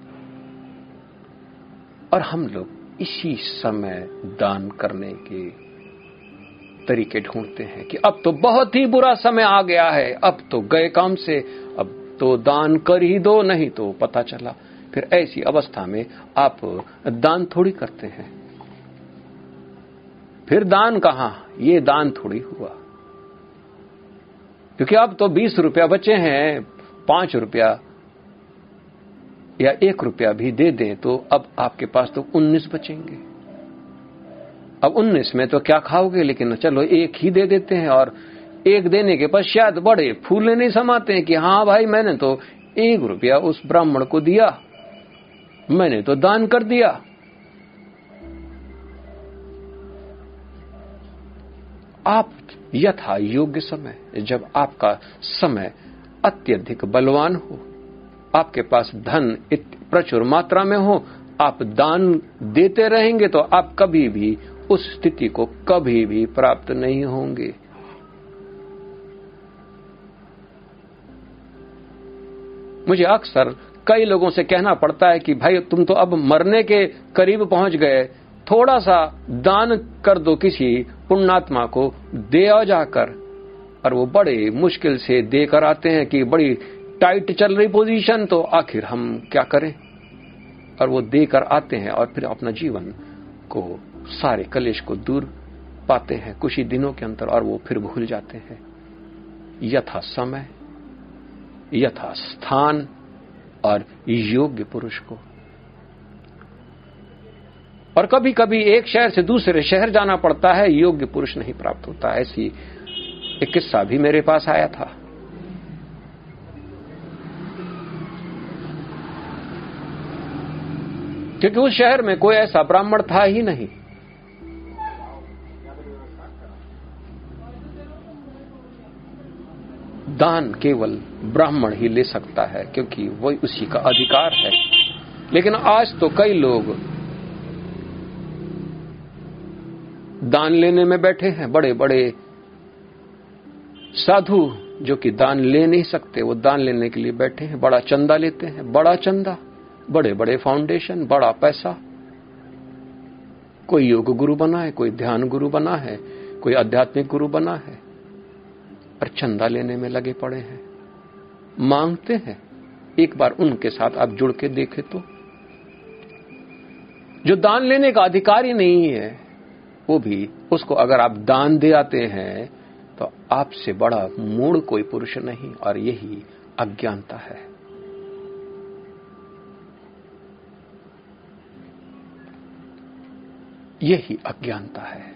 और हम लोग इसी समय दान करने के तरीके ढूंढते हैं कि अब तो बहुत ही बुरा समय आ गया है, अब तो गए काम से, अब तो दान कर ही दो, नहीं तो पता चला। फिर ऐसी अवस्था में आप दान थोड़ी करते हैं। फिर दान कहा? ये दान थोड़ी हुआ। क्योंकि अब तो बीस रुपया बचे हैं, पाँच रुपया या एक रुपया भी दे दें तो अब आपके पास तो उन्नीस बचेंगे। अब उन्नीस में तो क्या खाओगे? लेकिन चलो एक ही दे देते हैं और एक देने के पश्चात बड़े फूले नहीं समाते हैं कि हाँ भाई, मैंने तो एक रुपया उस ब्राह्मण को दिया। मैंने तो दान कर दिया। आप यथा योग्य समय, जब आपका समय अत्यधिक बलवान हो। आपके पास धन प्रचुर मात्रा में हो, आप दान देते रहेंगे तो आप कभी भी उस स्थिति को कभी भी प्राप्त नहीं होंगे। मुझे अक्सर कई लोगों से कहना पड़ता है कि, भाई, तुम तो अब मरने के करीब पहुँच गए। थोड़ा सा दान कर दो किसी पुण्यात्मा को, दे जाकर। और वो बड़े मुश्किल से देकर आते हैं कि बड़ी टाइट चल रही पोजीशन तो आखिर हम क्या करें? और वो देकर आते हैं और फिर अपना जीवन को, सारे कलेश को दूर पाते हैं, कुछ ही दिनों के अंतर और वो फिर भूल जाते हैं। यथा समय, यथा स्थान और योग्य पुरुष को। और कभी कभी एक शहर से दूसरे शहर जाना पड़ता है, योग्य पुरुष नहीं प्राप्त होता। ऐसी एक किस्सा भी मेरे पास आया था। क्योंकि उस शहर में कोई ऐसा ब्राह्मण था ही नहीं। दान केवल ब्राह्मण ही ले सकता है, क्योंकि वही उसी का अधिकार है। लेकिन आज तो कई लोग दान लेने में बैठे हैं बड़े बड़े साधु जो कि दान ले नहीं सकते, वो दान लेने के लिए बैठे हैं, बड़ा चंदा लेते हैं, बड़ा चंदा। बड़े बड़े फाउंडेशन बड़ा पैसा। कोई योग गुरु बना है, कोई ध्यान गुरु बना है, कोई आध्यात्मिक गुरु बना है और चंदा लेने में लगे पड़े हैं। मांगते हैं, एक बार उनके साथ आप जुड़ के देखे तो। जो दान लेने का अधिकारी नहीं है, वो भी उसको अगर आप दान दे आते हैं तो आपसे बड़ा मूड कोई पुरुष नहीं, और यही अज्ञानता है। यही अज्ञानता है।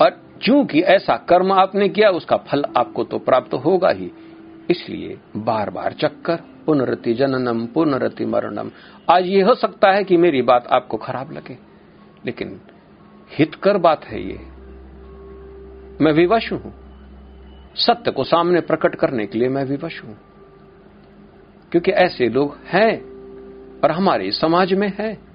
और चूँकि ऐसा कर्म आपने किया, उसका फल आपको तो प्राप्त होगा ही। इसलिए बार बार चक्कर, पुनरति जननम, पुनरति मरणम। आज ये हो सकता है कि मेरी बात आपको खराब लगे, लेकिन हितकर बात है ये। मैं विवश हूँ। सत्य को सामने प्रकट करने के लिए मैं विवश हूँ। क्योंकि ऐसे लोग हैं और हमारे समाज में हैं।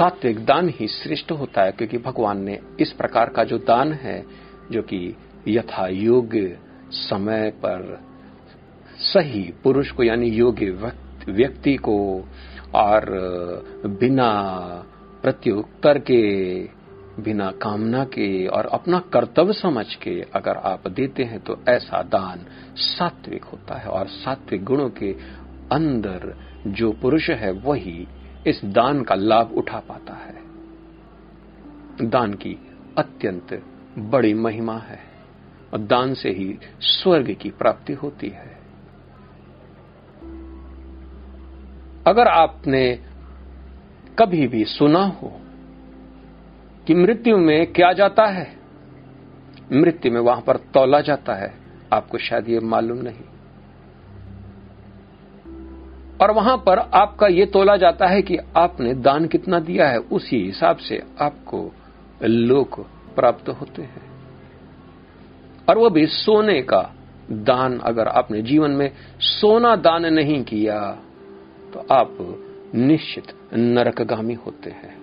सात्विक दान ही श्रेष्ठ होता है, क्योंकि भगवान ने इस प्रकार का जो दान है, जो कि यथा योग्य समय पर सही पुरुष को, यानी योग्य व्यक्ति को और बिना प्रत्युत्तर के, बिना कामना के और अपना कर्तव्य समझ के अगर आप देते हैं तो ऐसा दान सात्विक होता है और सात्विक गुणों के अंदर जो पुरुष है, वही इस दान का लाभ उठा पाता है। दान की अत्यंत बड़ी महिमा है और दान से ही स्वर्ग की प्राप्ति होती है। अगर आपने कभी भी सुना हो कि मृत्यु में क्या जाता है, मृत्यु में वहाँ पर तोला जाता है, आपको शायद ये मालूम नहीं। और वहाँ पर आपका ये तोला जाता है कि आपने दान कितना दिया है, उसी हिसाब से आपको लोक प्राप्त होते हैं। और वो भी सोने का दान, अगर आपने जीवन में सोना दान नहीं किया तो आप निश्चित नरकगामी होते हैं।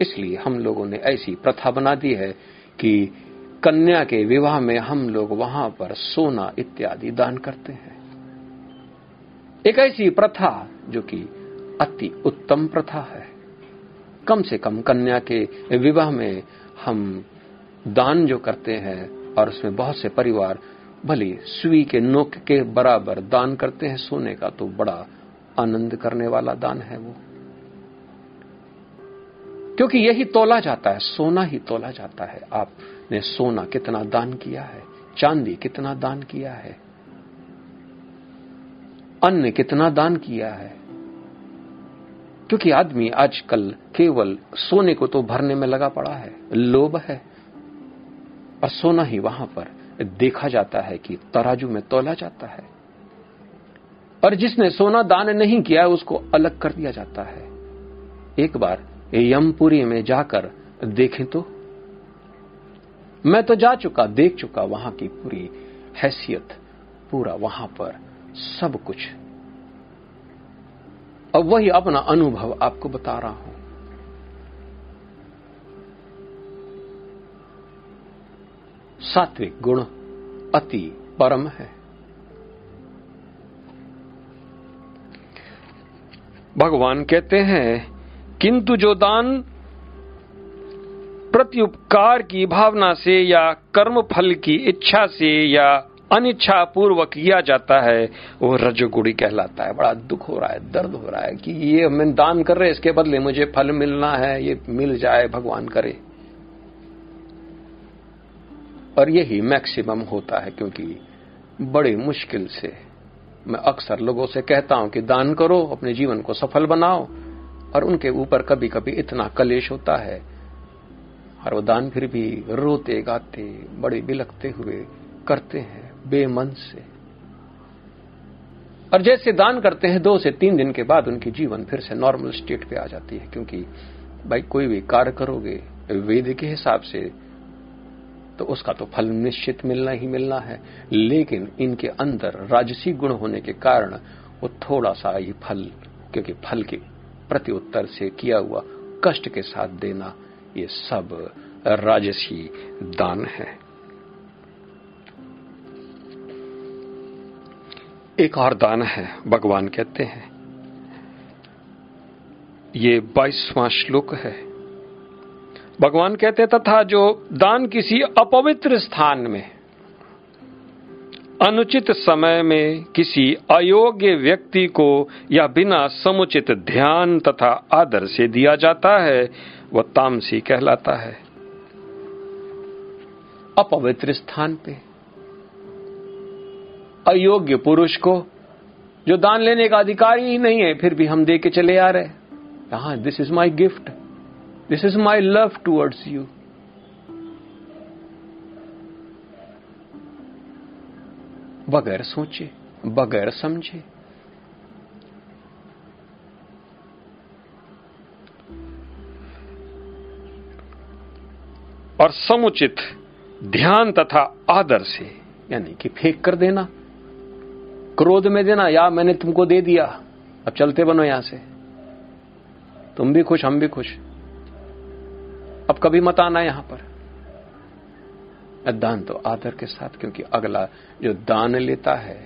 इसलिए हम लोगों ने ऐसी प्रथा बना दी है कि कन्या के विवाह में हम लोग वहाँ पर सोना इत्यादि दान करते हैं। एक ऐसी प्रथा जो कि अति उत्तम प्रथा है। कम से कम कन्या के विवाह में हम दान जो करते हैं और उसमें बहुत से परिवार भली सुई के नोक के बराबर दान करते हैं, सोने का तो बड़ा आनंद करने वाला दान है वो। क्योंकि यही तोला जाता है, सोना ही तोला जाता है। आपने सोना कितना दान किया है, चांदी कितना दान किया है अन्न कितना दान किया है? क्योंकि आदमी आजकल केवल सोने को तो भरने में लगा पड़ा है, लोभ है। और सोना ही वहाँ पर देखा जाता है कि तराजू में तोला जाता है। और जिसने सोना दान नहीं किया है, उसको अलग कर दिया जाता है। एक बार यमपुरी में जाकर देखें तो मैं तो जा चुका, देख चुका वहाँ की पूरी हैसियत, पूरा वहाँ पर सब कुछ। अब वही अपना अनुभव आपको बता रहा हूँ। सात्विक गुण अति परम है। भगवान कहते हैं, किंतु जो दान प्रत्युपकार की भावना से या कर्म फल की इच्छा से या अनिच्छा पूर्वक किया जाता है, वो रजोगुड़ी कहलाता है। बड़ा दुख हो रहा है, दर्द हो रहा है कि ये हम दान कर रहे हैं, इसके बदले मुझे फल मिलना है, ये मिल जाए, भगवान करे। और यही मैक्सिमम होता है, क्योंकि बड़ी मुश्किल से मैं अक्सर लोगों से कहता हूँ कि दान करो, अपने जीवन को सफल बनाओ, और उनके ऊपर कभी कभी इतना कलेश होता है। और वो दान फिर भी रोते गाते बड़े बिलकते हुए करते हैं। बेमन से। और जैसे दान करते हैं, दो से तीन दिन के बाद उनकी जीवन फिर से नॉर्मल स्टेट पे आ जाती है, क्योंकि भाई कोई भी कार्य करोगे, वेद के हिसाब से तो उसका तो फल निश्चित मिलना ही मिलना है। लेकिन इनके अंदर राजसी गुण होने के कारण वो थोड़ा सा ये फल, क्योंकि फल के प्रति उत्तर से किया हुआ कष्ट के साथ देना, ये सब राजसी दान है। एक और दान है, भगवान कहते हैं। ये बाईसवां श्लोक है। भगवान कहते तथा जो दान किसी अपवित्र स्थान में, अनुचित समय में किसी अयोग्य व्यक्ति को या बिना समुचित ध्यान तथा आदर से दिया जाता है, वह तामसी कहलाता है। अपवित्र स्थान पे। अयोग्य पुरुष को, जो दान लेने का अधिकारी ही नहीं है, फिर भी हम दे के चले आ रहे हा। This is my gift this is my love towards you बगैर सोचे, बगैर समझे। और समुचित ध्यान तथा आदर से, यानी कि फेंक कर देना। क्रोध में देना, या, मैंने तुमको दे दिया। अब चलते बनो यहाँ से। तुम भी खुश, हम भी खुश। अब कभी मत आना यहाँ पर। दान तो आदर के साथ, क्योंकि अगला जो दान लेता है,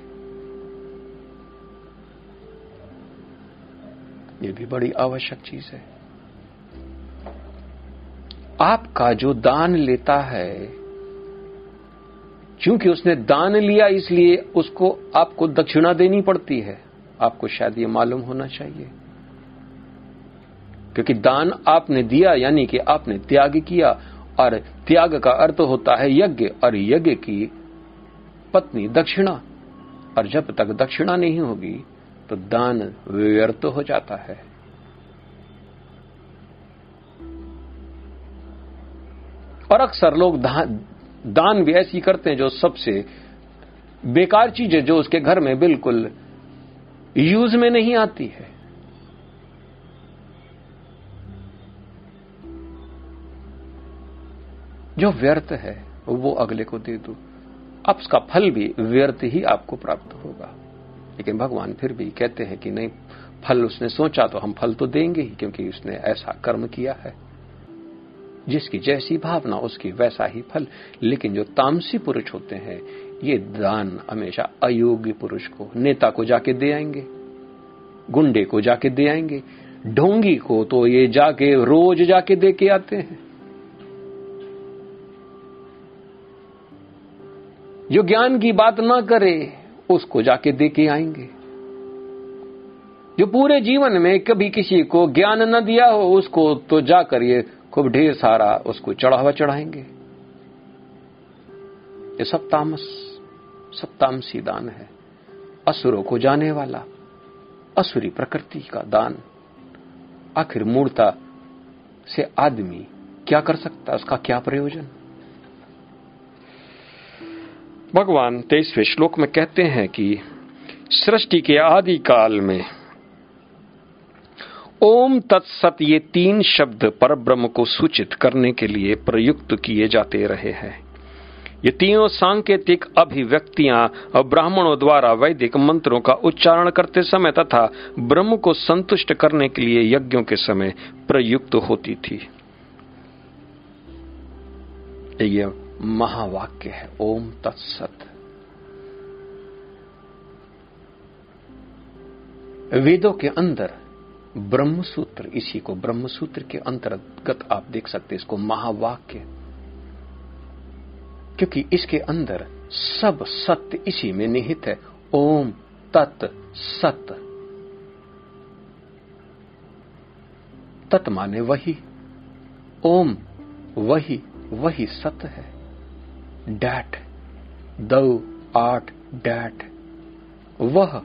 ये भी बड़ी आवश्यक चीज़ है। आपका जो दान लेता है क्योंकि उसने दान लिया, इसलिए उसको आपको दक्षिणा देनी पड़ती है। आपको शायद ये मालूम होना चाहिए। क्योंकि दान आपने दिया, यानी कि आपने त्याग किया, और त्याग का अर्थ होता है यज्ञ, और यज्ञ की पत्नी दक्षिणा। और जब तक दक्षिणा नहीं होगी तो दान व्यर्थ हो जाता है। और अक्सर लोग दान भी ऐसी करते हैं जो सबसे बेकार चीज़ है जो उसके घर में बिल्कुल यूज़ में नहीं आती है। जो व्यर्थ है, वो अगले को दे दो। अब उसका फल भी व्यर्थ ही आपको प्राप्त होगा। लेकिन भगवान फिर भी कहते हैं कि नहीं, फल उसने सोचा तो हम फल तो देंगे ही, क्योंकि उसने ऐसा कर्म किया है। जिसकी जैसी भावना, उसकी वैसा ही फल। लेकिन जो तामसी पुरुष होते हैं, ये दान हमेशा अयोग्य पुरुष को, नेता को जाके दे आएँगे, गुंडे को जाके दे आएँगे, ढोंगी को तो ये जाके, रोज जाके दे के आते हैं। जो ज्ञान की बात ना करे, उसको जाके दे के आएँगे। जो पूरे जीवन में कभी किसी को ज्ञान न दिया हो, उसको तो जाकर ये खूब ढेर सारा उसको चढ़ावा चढ़ाएँगे। ये सब तामस, सब तामसी दान है। असुरों को जाने वाला, असुरी प्रकृति का दान। आखिर मूर्ता से आदमी क्या कर सकता उसका क्या प्रयोजन? भगवान तेईसवें श्लोक में कहते हैं कि सृष्टि के आदि काल में ओम तत्सत ये तीन शब्द पर ब्रह्म को सूचित करने के लिए प्रयुक्त किए जाते रहे हैं। ये तीनों सांकेतिक अभिव्यक्तियाँ ब्राह्मणों द्वारा वैदिक मंत्रों का उच्चारण करते समय तथा ब्रह्म को संतुष्ट करने के लिए यज्ञों के समय प्रयुक्त होती थी। ये महावाक्य है, ओम तत्सत। वेदों के अंदर ब्रह्म सूत्र इसी को ब्रह्म सूत्र के अंतर्गत आप देख सकते इसको महावाक्य। क्योंकि इसके अंदर सब सत्य इसी में निहित है। ओम तत् सत। तत् माने वही। ओम वही वही सत्य है। डैट, दो, आठ, डैट। वह,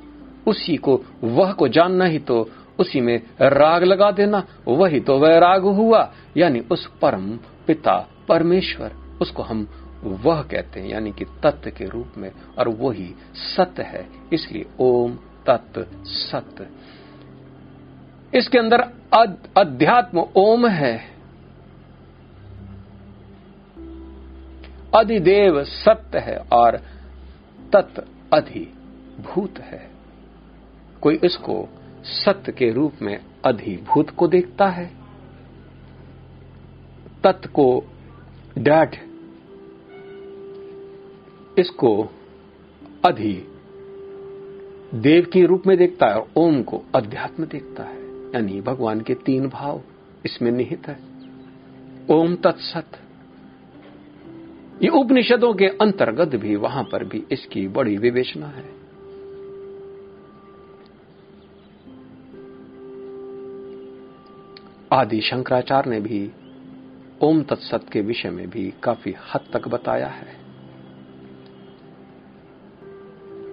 उसी को, वह को जानना ही तो उसी में राग लगा देना। वही तो वह राग हुआ। यानी उस परम पिता परमेश्वर, उसको हम वह कहते हैं, यानी कि तत्व के रूप में। और वही सत्य है, इसलिए ओम तत्व सत्य इसके अंदर अध्यात्म ओम है। अधिदेव सत्य है और तत्व अधिभूत है। कोई इसको सत्य के रूप में अधिभूत को देखता है। तत्व को डैट इसको अधि, देव के रूप में देखता है और ओम को अध्यात्म देखता है। यानी भगवान के तीन भाव इसमें निहित है। ओम तत्सत ये उपनिषदों के अंतर्गत भी वहाँ पर भी इसकी बड़ी विवेचना है। आदि शंकराचार्य ने भी ओम तत्सत के विषय में भी काफ़ी हद तक बताया है।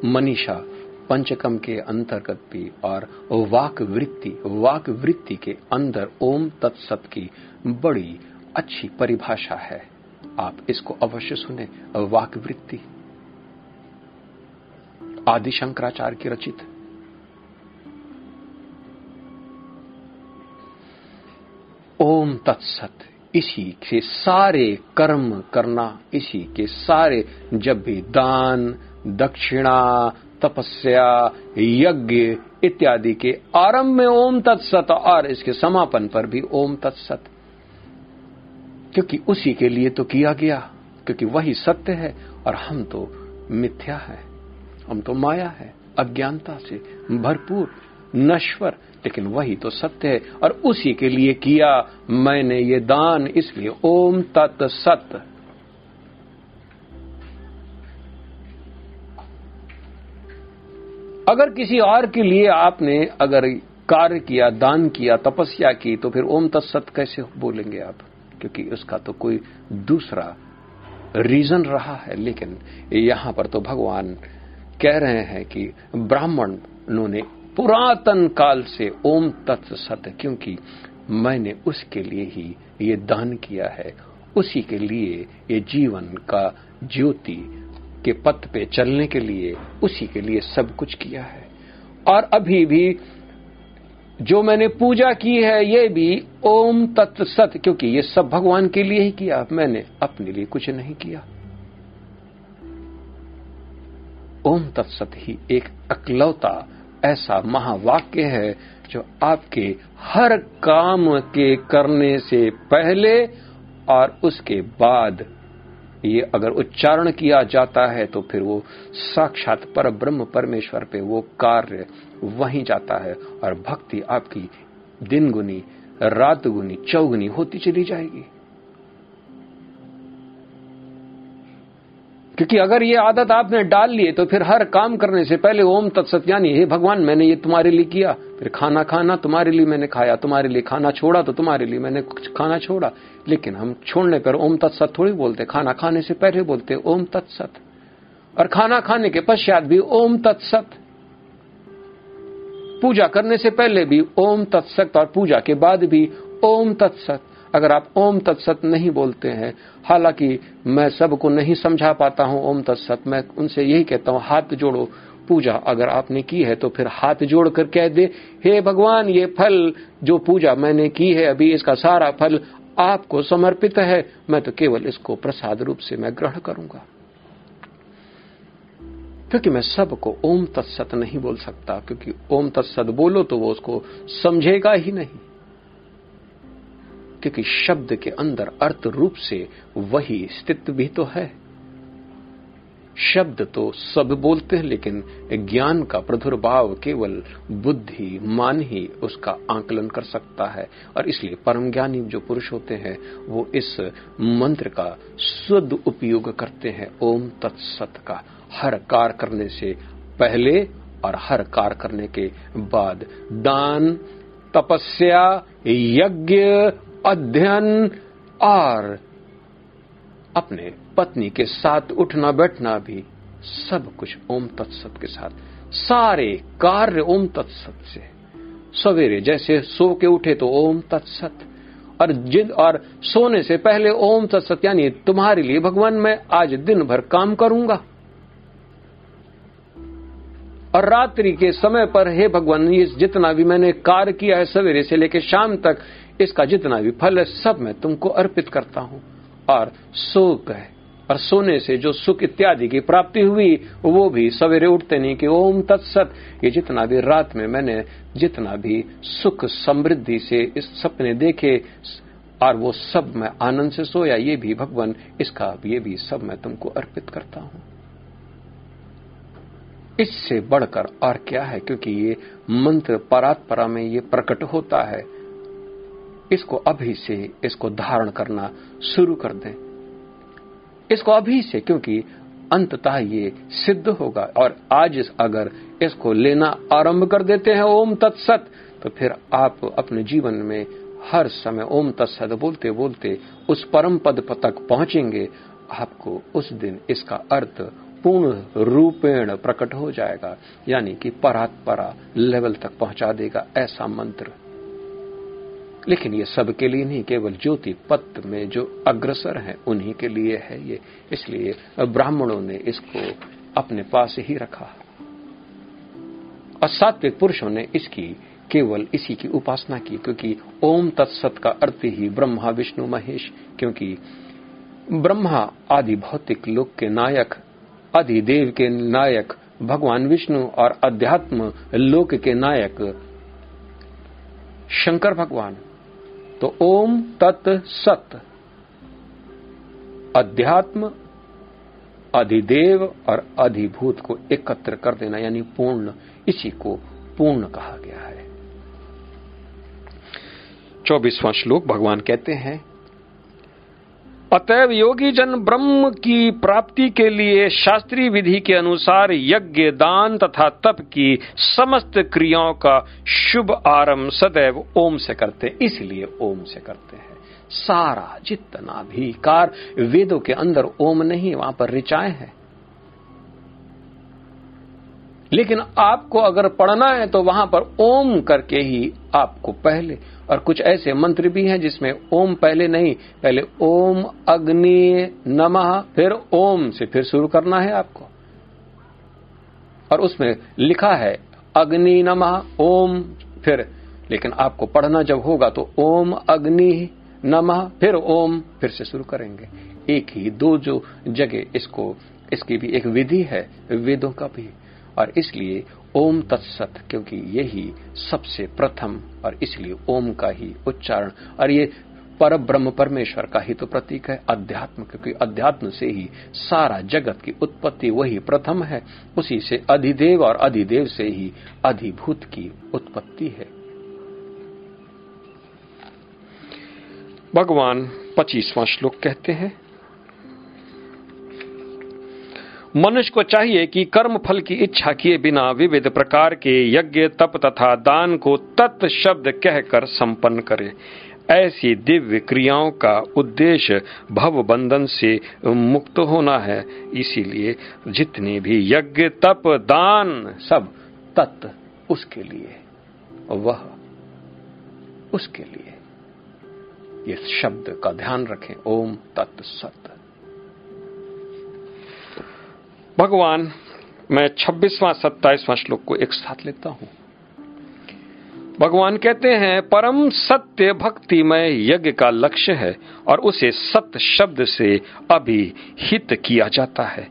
मनीषा पंचकम के अंतर्गत भी और वाक वृत्ति वाक वृत्ति के अंदर ओम तत्सत की बड़ी अच्छी परिभाषा है। आप इसको अवश्य सुने, वाक वृत्ति। आदि शंकराचार्य की रचित ओम तत्सत। इसी के सारे कर्म करना, इसी के सारे जब भी दान, दक्षिणा, तपस्या, यज्ञ इत्यादि के आरंभ में ओम तत्सत और इसके समापन पर भी ओम तत्सत। क्योंकि उसी के लिए तो किया गया, क्योंकि वही सत्य है और हम तो मिथ्या है। हम तो माया है, अज्ञानता से भरपूर, नश्वर लेकिन वही तो सत्य है। और उसी के लिए किया मैंने ये दान, इसलिए ओम तत् सत। अगर किसी और के लिए आपने अगर कार्य किया, दान किया, तपस्या की तो फिर ओम तत्सत कैसे बोलेंगे आप? क्योंकि उसका तो कोई दूसरा रीजन रहा है, लेकिन यहाँ पर तो भगवान कह रहे हैं कि ब्राह्मणों ने पुरातन काल से ओम तत्व सत्य क्योंकि मैंने उसके लिए ही ये दान किया है। उसी के लिए ये जीवन का ज्योति के पथ पे चलने के लिए उसी के लिए सब कुछ किया है। और अभी भी जो मैंने पूजा की है, ये भी ओम तत्व सत, क्योंकि ये सब भगवान के लिए ही किया। मैंने अपने लिए कुछ नहीं किया। ओम तत्सत ही एक अकलौता ऐसा महावाक्य है जो आपके हर काम के करने से पहले और उसके बाद। ये अगर उच्चारण किया जाता है तो फिर वो साक्षात पर ब्रह्म परमेश्वर पे वो कार्य वहीं जाता है और भक्ति आपकी दिन गुनी रात गुनी चौगुनी होती चली जाएगी। क्योंकि अगर ये आदत आपने डाल ली तो फिर हर काम करने से पहले ओम तत्सत यानी हे भगवान, मैंने ये तुम्हारे लिए किया। फिर खाना खाना, तुम्हारे लिए मैंने खाया, तुम्हारे लिए खाना छोड़ा तो तुम्हारे लिए मैंने खाना छोड़ा। लेकिन हम छोड़ने पर ओम तत्सत थोड़ी बोलते खाना खाने से पहले बोलते ओम तत्सत और खाना खाने के पश्चात भी ओम तत्सत पूजा करने से पहले भी ओम तत्सत और पूजा के बाद भी ओम तत्सत अगर आप ओम तत्सत नहीं बोलते हैं, हालाँकि मैं सबको नहीं समझा पाता हूँ ओम तत्सत, मैं उनसे यही कहता हूँ, हाथ जोड़ो। पूजा अगर आपने की है तो फिर हाथ जोड़कर कह दे, हे भगवान, ये फल जो पूजा मैंने की है, अभी इसका सारा फल आपको समर्पित है। मैं तो केवल इसको प्रसाद रूप से मैं ग्रहण करूँगा। क्योंकि मैं सबको ओम तत्सत नहीं बोल सकता, क्योंकि ओम तत्सत बोलो तो वो उसको समझेगा ही नहीं। क्योंकि शब्द के अंदर अर्थ रूप से वही स्थित भी तो है। शब्द तो सब बोलते हैं, लेकिन ज्ञान का प्रदुर्भाव केवल बुद्धि, मान ही उसका आंकलन कर सकता है। और इसलिए परम ज्ञानी जो पुरुष होते हैं, वो इस मंत्र का शुद्ध उपयोग करते हैं, ओम तत्सत का। हर कार करने से पहले और हर कार करने के बाद दान, तपस्या, यज्ञ अध्ययन और अपने पत्नी के साथ उठना बैठना भी सब कुछ ओम तत्सत के साथ। सारे कार्य ओम तत्सत से। सवेरे जैसे सो के उठे तो ओम तत्सत। और जिद और सोने से पहले ओम तत्सत, यानी तुम्हारे लिए भगवान मैं आज दिन भर काम करूँगा। और रात्रि के समय पर, हे भगवान, ये जितना भी मैंने कार्य किया है सवेरे से लेकर शाम तक इसका जितना भी फल है, सब मैं तुमको अर्पित करता हूँ। और सो गए और सोने से जो सुख इत्यादि की प्राप्ति हुई, वो भी सवेरे उठते नहीं कि ओम तत्सत। ये जितना भी रात में मैंने, जितना भी सुख समृद्धि से इस सपने देखे, और वो सब मैं आनंद से सोया, ये भी भगवान, इसका ये भी सब मैं तुमको अर्पित करता हूँ। इससे बढ़कर और क्या है? क्योंकि ये मंत्र परात्परा में ये प्रकट होता है। इसको अभी से इसको धारण करना शुरू कर दें। इसको अभी से, क्योंकि अंततः ये सिद्ध होगा। और आज इस अगर इसको लेना आरंभ कर देते हैं ओम तत्सत तो फिर आप अपने जीवन में हर समय ओम तत्सत बोलते बोलते उस परम पद तक पहुँचेंगे। आपको उस दिन इसका अर्थ पूर्ण रूपेण प्रकट हो जाएगा, यानी कि परात्परा लेवल तक पहुँचा देगा, ऐसा मंत्र। लेकिन ये सबके लिए नहीं, केवल ज्योति पथ में जो अग्रसर है, उन्हीं के लिए है ये। इसलिए ब्राह्मणों ने इसको अपने पास ही रखा। और सात्विक पुरुषों ने इसकी केवल इसी की उपासना की, क्योंकि ओम तत्सत का अर्थ ही ब्रह्मा, विष्णु, महेश, क्योंकि ब्रह्मा आदि भौतिक लोक के नायक, आदि देव के नायक, भगवान विष्णु और अध्यात्म लोक के नायक, शंकर भगवान तो ओम तत् सत। अध्यात्म, अधिदेव और अधिभूत को एकत्र कर देना, यानी पूर्ण, इसी को पूर्ण कहा गया है। चौबीसवां श्लोक भगवान कहते हैं अतएव योगी जन ब्रह्म की प्राप्ति के लिए शास्त्रीय विधि के अनुसार यज्ञ, दान तथा तप की समस्त क्रियाओं का शुभ आरंभ सदैव ओम से करते इसलिए ओम से करते हैं। सारा जितना भी कार वेदों के अंदर ओम नहीं, वहाँ पर ऋचाएँ हैं। लेकिन आपको अगर पढ़ना है तो वहाँ पर ओम करके ही आपको पहले और कुछ ऐसे मंत्र भी हैं जिसमें ओम पहले नहीं, पहले ओम अग्नि नमः, फिर ओम से फिर शुरू करना है आपको। और उसमें लिखा है अग्नि नमः, ओम, फिर, लेकिन आपको पढ़ना जब होगा तो ओम अग्नि नमः, फिर ओम, फिर से शुरू करेंगे। एक ही, दो जो जगह इसको, इसकी भी एक विधि है, वेदों का भी। और इसलिए ओम तत्सत, क्योंकि यही सबसे प्रथम और इसलिए ओम का ही उच्चारण। और ये पर ब्रह्म परमेश्वर का ही तो प्रतीक है, अध्यात्म, क्योंकि अध्यात्म से ही सारा जगत की उत्पत्ति वही प्रथम है। उसी से अधिदेव और अधिदेव से ही अधिभूत की उत्पत्ति है। भगवान पच्चीसवां श्लोक कहते हैं मनुष्य को चाहिए कि कर्म फल की इच्छा किए बिना विविध प्रकार के यज्ञ, तप तथा दान को तत् शब्द कहकर संपन्न करे। ऐसी दिव्य क्रियाओं का उद्देश्य भव बंधन से मुक्त होना है। इसीलिए जितने भी यज्ञ, तप, दान सब तत् उसके लिए। वह उसके लिए। ये शब्द का ध्यान रखें। ओम तत् सत। भगवान, मैं छब्बीसवां, सत्ताईसवां श्लोक को एक साथ लेता हूँ। भगवान कहते हैं, परम सत्य भक्तिमय यज्ञ का लक्ष्य है और उसे सत्य शब्द से अभिहित किया जाता है।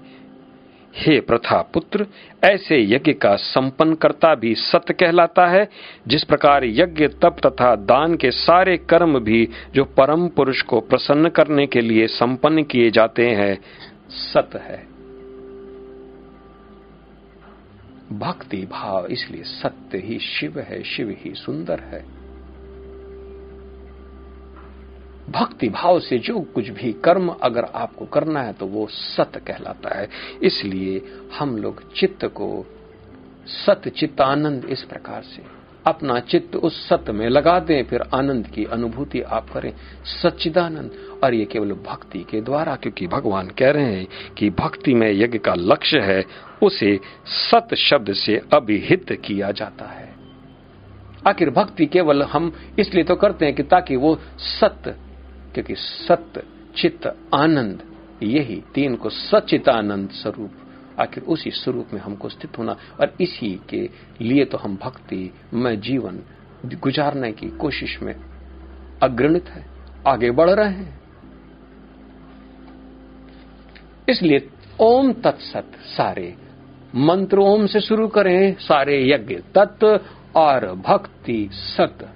हे प्रथा पुत्र, ऐसे यज्ञ का संपन्न करता भी सत्य कहलाता है, जिस प्रकार यज्ञ, तप तथा दान के सारे कर्म भी जो परम पुरुष को प्रसन्न करने के लिए संपन्न किए जाते हैं सत्य है। भक्ति भाव इसलिए सत्य ही शिव है, शिव ही सुंदर है। भक्ति भाव से जो कुछ भी कर्म अगर आपको करना है तो वो सत कहलाता है। इसलिए हम लोग चित्त को सत चित्तानंद इस प्रकार से अपना चित्त उस सत्य में लगा दें, फिर आनंद की अनुभूति आप करें। सच्चिदानंद, और ये केवल भक्ति के द्वारा, क्योंकि भगवान कह रहे हैं कि भक्ति में यज्ञ का लक्ष्य है, उसे सत शब्द से अभिहित किया जाता है। आखिर भक्ति केवल हम इसलिए तो करते हैं कि ताकि वो सत्य, क्योंकि सत्य, चित्त, आनंद, यही तीन को सचितानंद स्वरूप आखिर उसी स्वरूप में हमको स्थित होना। और इसी के लिए तो हम भक्ति, में जीवन गुजारने की कोशिश में अग्रणित है, आगे बढ़ रहे हैं। इसलिए ओम तत्सत सारे मंत्र ओम से शुरू करें, सारे यज्ञ तत्व और भक्ति सत।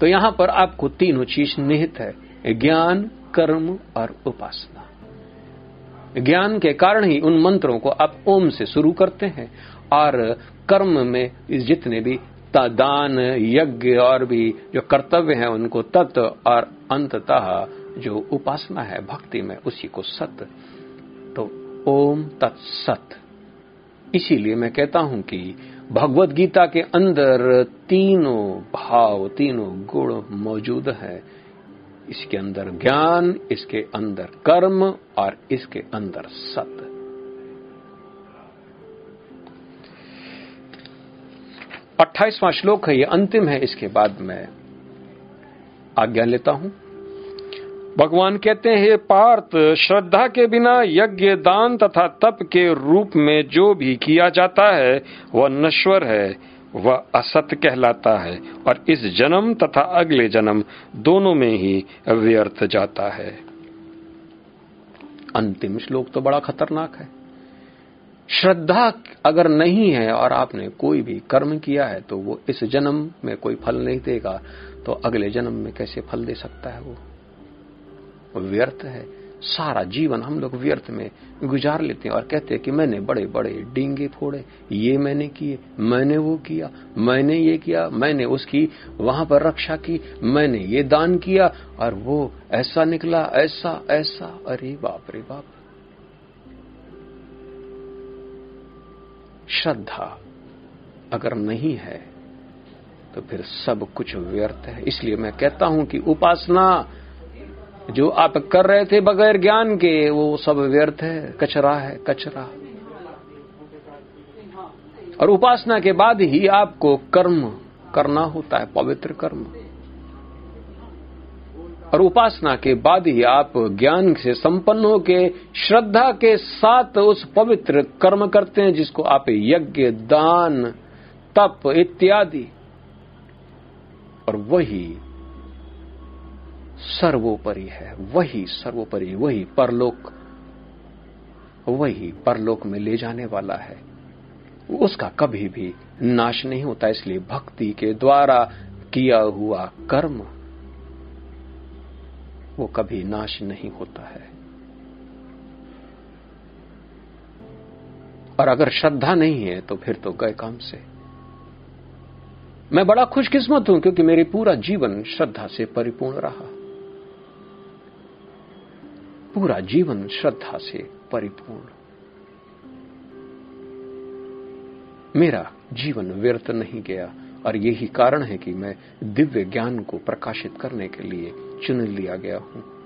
तो यहाँ पर आपको तीनों चीज़ निहित है, ज्ञान, कर्म और उपासना। ज्ञान के कारण ही उन मंत्रों को आप ओम से शुरू करते हैं। और कर्म में जितने भी दान, यज्ञ और भी जो कर्तव्य हैं उनको तत् और अंततः जो उपासना है भक्ति में, उसी को सत। तो ओम तत्सत इसीलिए मैं कहता हूँ कि भगवत गीता के अंदर तीनों भाव, तीनों गुण मौजूद हैं। इसके अंदर ज्ञान, इसके अंदर कर्म और इसके अंदर सत। अट्ठाईसवां श्लोक है, ये अंतिम है, इसके बाद मैं आज्ञा लेता हूँ। भगवान कहते हैं पार्थ, श्रद्धा के बिना यज्ञ, दान तथा तप के रूप में जो भी किया जाता है, वह नश्वर है। वह असत कहलाता है और इस जन्म तथा अगले जन्म दोनों में ही व्यर्थ जाता है। अंतिम श्लोक तो बड़ा खतरनाक है। श्रद्धा अगर नहीं है और आपने कोई भी कर्म किया है तो वो इस जन्म में कोई फल नहीं देगा। तो अगले जन्म में कैसे फल दे सकता है वो व्यर्थ है। सारा जीवन हम लोग व्यर्थ में गुजार लेते हैं और कहते हैं कि मैंने बड़े बड़े डींगे फोड़े, ये मैंने किए, मैंने वो किया, मैंने ये किया, मैंने उसकी वहाँ पर रक्षा की, मैंने ये दान किया और वो ऐसा निकला, ऐसा ऐसा। अरे बाप रे बाप। श्रद्धा अगर नहीं है तो फिर सब कुछ व्यर्थ है। इसलिए मैं कहता हूँ कि उपासना जो आप कर रहे थे बगैर ज्ञान के, वो सब व्यर्थ है, कचरा है, कचरा। और उपासना के बाद ही आपको कर्म, करना होता है, पवित्र कर्म। और उपासना के बाद ही आप ज्ञान से संपन्न होके, श्रद्धा के साथ उस पवित्र कर्म करते हैं, जिसको आप यज्ञ, दान, तप इत्यादि। और वही सर्वोपरि है। वही सर्वोपरि, वही परलोक वही परलोक में ले जाने वाला है। उसका कभी भी नाश नहीं होता, इसलिए भक्ति के द्वारा किया हुआ कर्म, वो कभी नाश नहीं होता है। और अगर श्रद्धा नहीं है तो फिर तो गए काम से। मैं बड़ा खुशकिस्मत हूँ, क्योंकि मेरे पूरा जीवन श्रद्धा से परिपूर्ण रहा। पूरा जीवन श्रद्धा से परिपूर्ण। मेरा जीवन व्यर्थ नहीं गया और यही कारण है कि मैं दिव्य ज्ञान को प्रकाशित करने के लिए चुन लिया गया हूँ।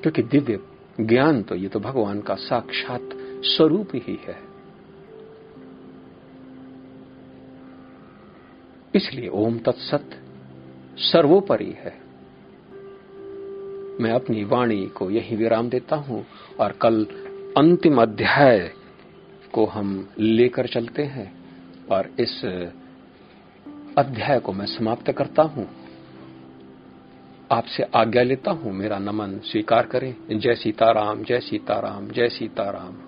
क्योंकि दिव्य ज्ञान तो ये तो भगवान का साक्षात स्वरूप ही है। इसलिए ओम तत्सत सर्वोपरि है। मैं अपनी वाणी को यही विराम देता हूँ और कल अंतिम अध्याय को हम लेकर चलते हैं और इस अध्याय को मैं समाप्त करता हूँ। आपसे आज्ञा लेता हूँ, मेरा नमन स्वीकार करें। जय सीताराम जय सीताराम जय सीताराम।